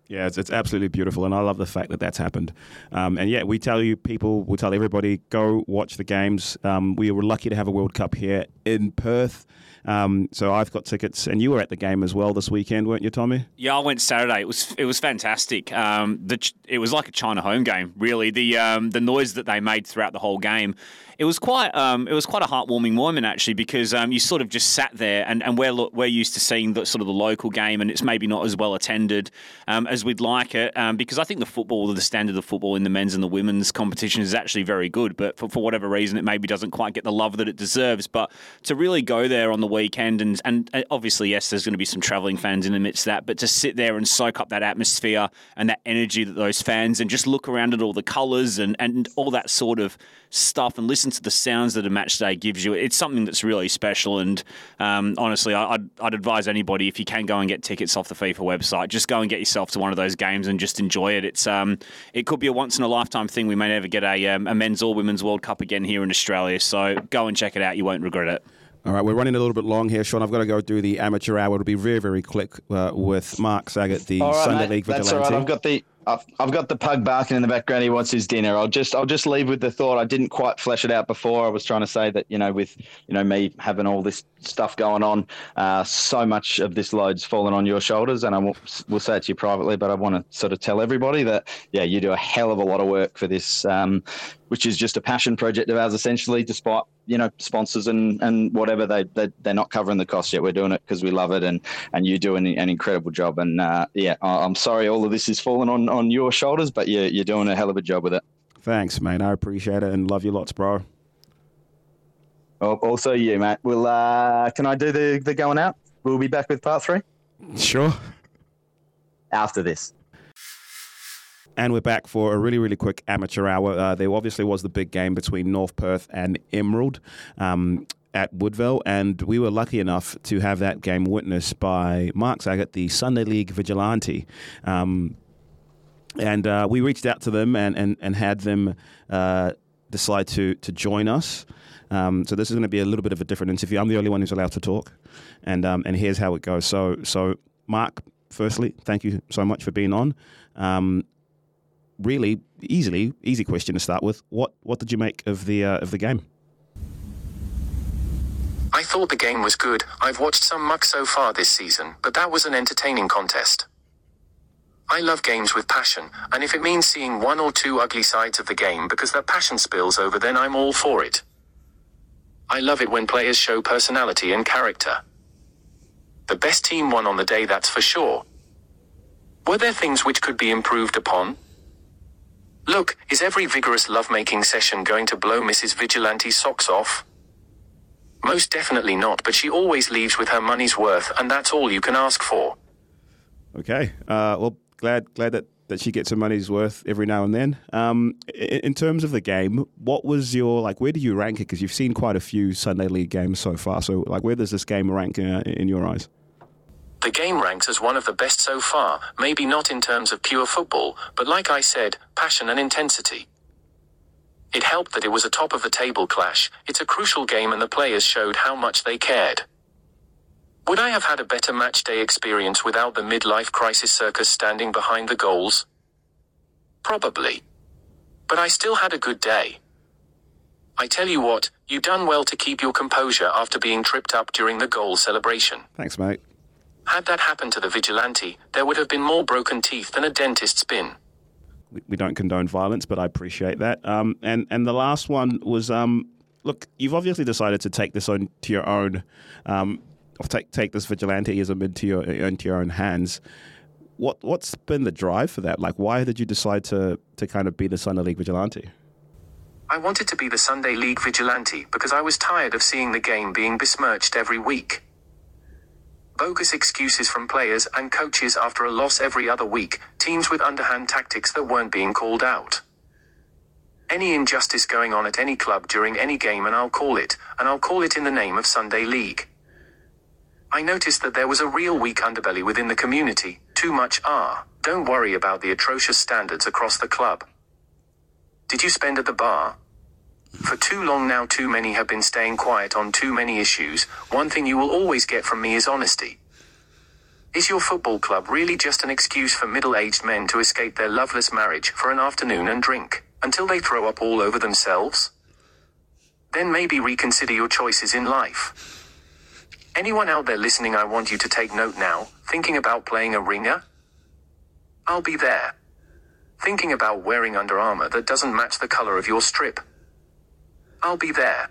Yeah, it's, it's absolutely beautiful, and I love the fact that that's happened. Um, and yeah, we tell you, people, we tell everybody, go watch the games. Um, we were lucky to have a World Cup here in Perth, um, so I've got tickets, and you were at the game as well this weekend, weren't you, Tommy? Yeah, I went Saturday. It was it was fantastic. Um, the it was like a China home game, really. The um, the noise that they made throughout the whole game, it was quite um, it was quite a heartwarming moment actually because um, you sort of just sat there and, and we're we're used to seeing the sort of the local game and it's maybe not as well attended um, as we'd like it because I think the football the standard of football in the men's and the women's competition is actually very good, but for, for whatever reason it maybe doesn't quite get the love that it deserves. But to really go there on the weekend and and uh, obviously yes, there's going to be some travelling fans in the midst of that, but to sit there and soak up that atmosphere and that energy that those fans and just look around at all the colours and, and all that sort of stuff and listen to the sounds that a match day gives you, it's something that's really special. And um, honestly, I, I'd, I'd advise anybody if you can go and get tickets off the FIFA website, just go and get yourself to one of those games and just enjoy it. It's um, it could be a once in a lifetime thing. We may never get a, um, a men's or women's World Cup again here in Australia, so go and check it out. You won't regret it. All right, we're running a little bit long here, Sean. I've got to go do the amateur hour. It'll be very, very quick uh, with Mark Saggett, the right, Sunday mate. League That's vigilante. all right. I've got the I've, I've got the pug barking in the background. He wants his dinner. I'll just I'll just leave with the thought. I didn't quite flesh it out before. I was trying to say that you know with you know me having all this stuff going on, uh, so much of this load's fallen on your shoulders, and I will, will say it to you privately, but I want to sort of tell everybody that yeah, you do a hell of a lot of work for this, um, which is just a passion project of ours essentially. Despite you know sponsors and and whatever they, they they're not covering the cost yet. We're doing it because we love it, and and you do an, an incredible job. And uh, yeah, I'm sorry all of this is falling on on your shoulders, but you're, you're doing a hell of a job with it. Thanks, mate. I appreciate it and love you lots, bro. Oh, also you, mate. Will uh, can I do the the going out? We'll be back with part three Sure. after this. And we're back for a really, really quick amateur hour. Uh, there obviously was the big game between North Perth and Emerald um, at Woodville, and we were lucky enough to have that game witnessed by Mark Saggett, the Sunday League vigilante. Um, and uh, we reached out to them and, and, and had them uh, decide to, to join us. Um, so this is going to be a little bit of a different interview. I'm the only one who's allowed to talk, and um, and here's how it goes. So so Mark, firstly, thank you so much for being on. Um, really easily easy question to start with. What what did you make of the uh, of the game? I thought the game was good. I've watched some muck so far this season, but that was an entertaining contest. I love games with passion, and if it means seeing one or two ugly sides of the game because that passion spills over, then I'm all for it. I love it when players show personality and character. The best team won on the day, that's for sure. Were there things which could be improved upon? Look, is every vigorous lovemaking session going to blow Mrs. Vigilante's socks off? Most definitely not, but she always leaves with her money's worth, and that's all you can ask for. Okay. Uh, well, glad glad that, that she gets her money's worth every now and then. Um, in, terms of the game, what was your like? Where do you rank it? Because you've seen quite a few Sunday League games so far. So, like, where does this game rank uh, in your eyes? The game ranks as one of the best so far, maybe not in terms of pure football, but like I said, passion and intensity. It helped that it was a top of the table clash, it's a crucial game and the players showed how much they cared. Would I have had a better match day experience without the midlife crisis circus standing behind the goals? Probably. But I still had a good day. I tell you what, you done well to keep your composure after being tripped up during the goal celebration. Thanks, mate. Had that happened to the vigilante, there would have been more broken teeth than a dentist's bin. We, we don't condone violence, but I appreciate that. Um, and and the last one was um, look, you've obviously decided to take this on to your own, um, or take take this vigilanteism into your into your own hands. What what's been the drive for that? Like, why did you decide to to kind of be the Sunday League vigilante? I wanted to be the Sunday League vigilante because I was tired of seeing the game being besmirched every week. Bogus excuses from players and coaches after a loss every other week, teams with underhand tactics that weren't being called out. Any injustice going on at any club during any game, and I'll call it, and I'll call it in the name of Sunday League. I noticed that there was a real weak underbelly within the community, too much ah, don't worry about the atrocious standards across the club. Did you spend at the bar? For too long now, too many have been staying quiet on too many issues. One thing you will always get from me is honesty. Is your football club really just an excuse for middle aged men to escape their loveless marriage for an afternoon and drink, until they throw up all over themselves? Then maybe reconsider your choices in life. Anyone out there listening, I want you to take note now, thinking about playing a ringer? I'll be there. Thinking about wearing Under Armour that doesn't match the color of your strip? I'll be there.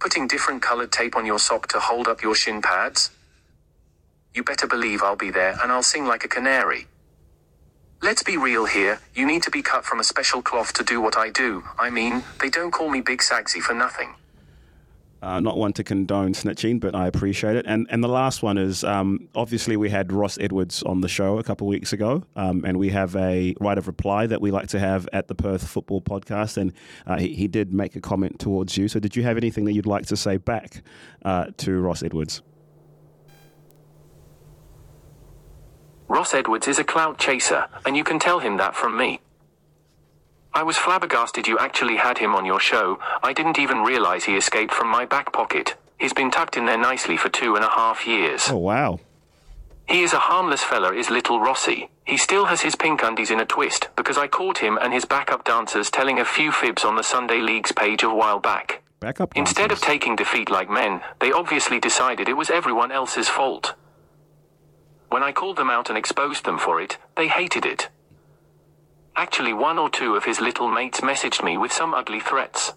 Putting different colored tape on your sock to hold up your shin pads? You better believe I'll be there and I'll sing like a canary. Let's be real here, you need to be cut from a special cloth to do what I do. I mean, they don't call me Big Saxy for nothing. Uh, not one to condone snitching, but I appreciate it. And and the last one is um, obviously we had Ross Edwards on the show a couple of weeks ago, um, and we have a right of reply that we like to have at the Perth Football Podcast, and uh, he, he did make a comment towards you. So did you have anything that you'd like to say back uh, to Ross Edwards? Ross Edwards is a clout chaser, and you can tell him that from me. I was flabbergasted you actually had him on your show. I didn't even realize he escaped from my back pocket. He's been tucked in there nicely for two and a half years. Oh wow! He is a harmless fella, is little Rossi. He still has his pink undies in a twist because I caught him and his backup dancers telling a few fibs on the Sunday League's page a while back. Backup. Instead of taking defeat like men, they obviously decided it was everyone else's fault. When I called them out and exposed them for it, they hated it. Actually, one or two of his little mates messaged me with some ugly threats.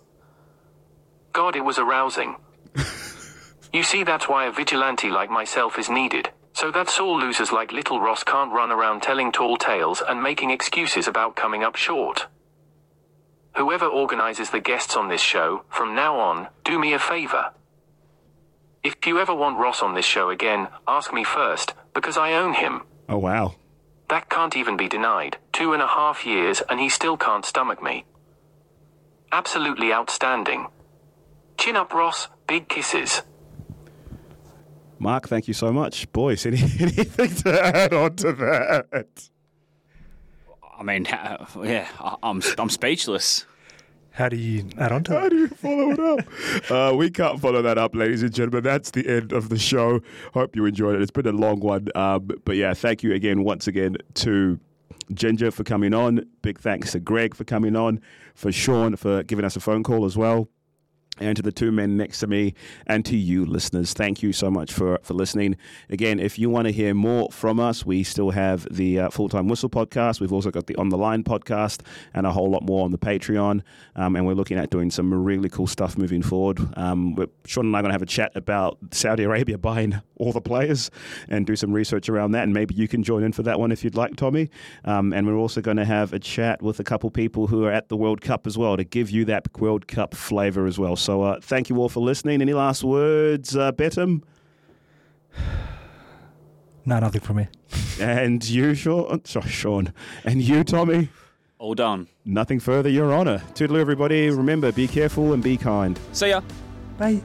God, it was arousing. <laughs> you see, that's why a vigilante like myself is needed, so that sore losers like little Ross can't run around telling tall tales and making excuses about coming up short. Whoever organizes the guests on this show, from now on, do me a favor. If you ever want Ross on this show again, ask me first, because I own him. Oh wow. That can't even be denied. Two and a half years and he still can't stomach me. Absolutely outstanding. Chin up, Ross. Big kisses. Mark, thank you so much. Boys, <laughs> any, anything to add on to that? I mean, <laughs> yeah, I'm I'm speechless. How do you add on to it? How do you follow it up? <laughs> Uh, we can't follow that up, ladies and gentlemen. That's the end of the show. Hope you enjoyed it. It's been a long one. Um, but yeah, thank you again, once again, to Ginger for coming on. Big thanks to Greg for coming on, for Sean for giving us a phone call as well. And to the two men next to me, and to you, listeners, thank you so much for, for listening. Again, if you want to hear more from us, we still have the uh, Full Time Whistle podcast. We've also got the On the Line podcast and a whole lot more on the Patreon. Um, and we're looking at doing some really cool stuff moving forward. Um, Sean and I are going to have a chat about Saudi Arabia buying all the players and do some research around that. And maybe you can join in for that one if you'd like, Tommy. Um, and we're also going to have a chat with a couple people who are at the World Cup as well to give you that World Cup flavour as well. So uh, thank you all for listening. Any last words, uh, Betam? <sighs> No, nothing from me. And you, Sean? Sorry, Sean. And you, Tommy? All done. Nothing further, Your Honour. Toodaloo, everybody. Remember, be careful and be kind. See ya. Bye.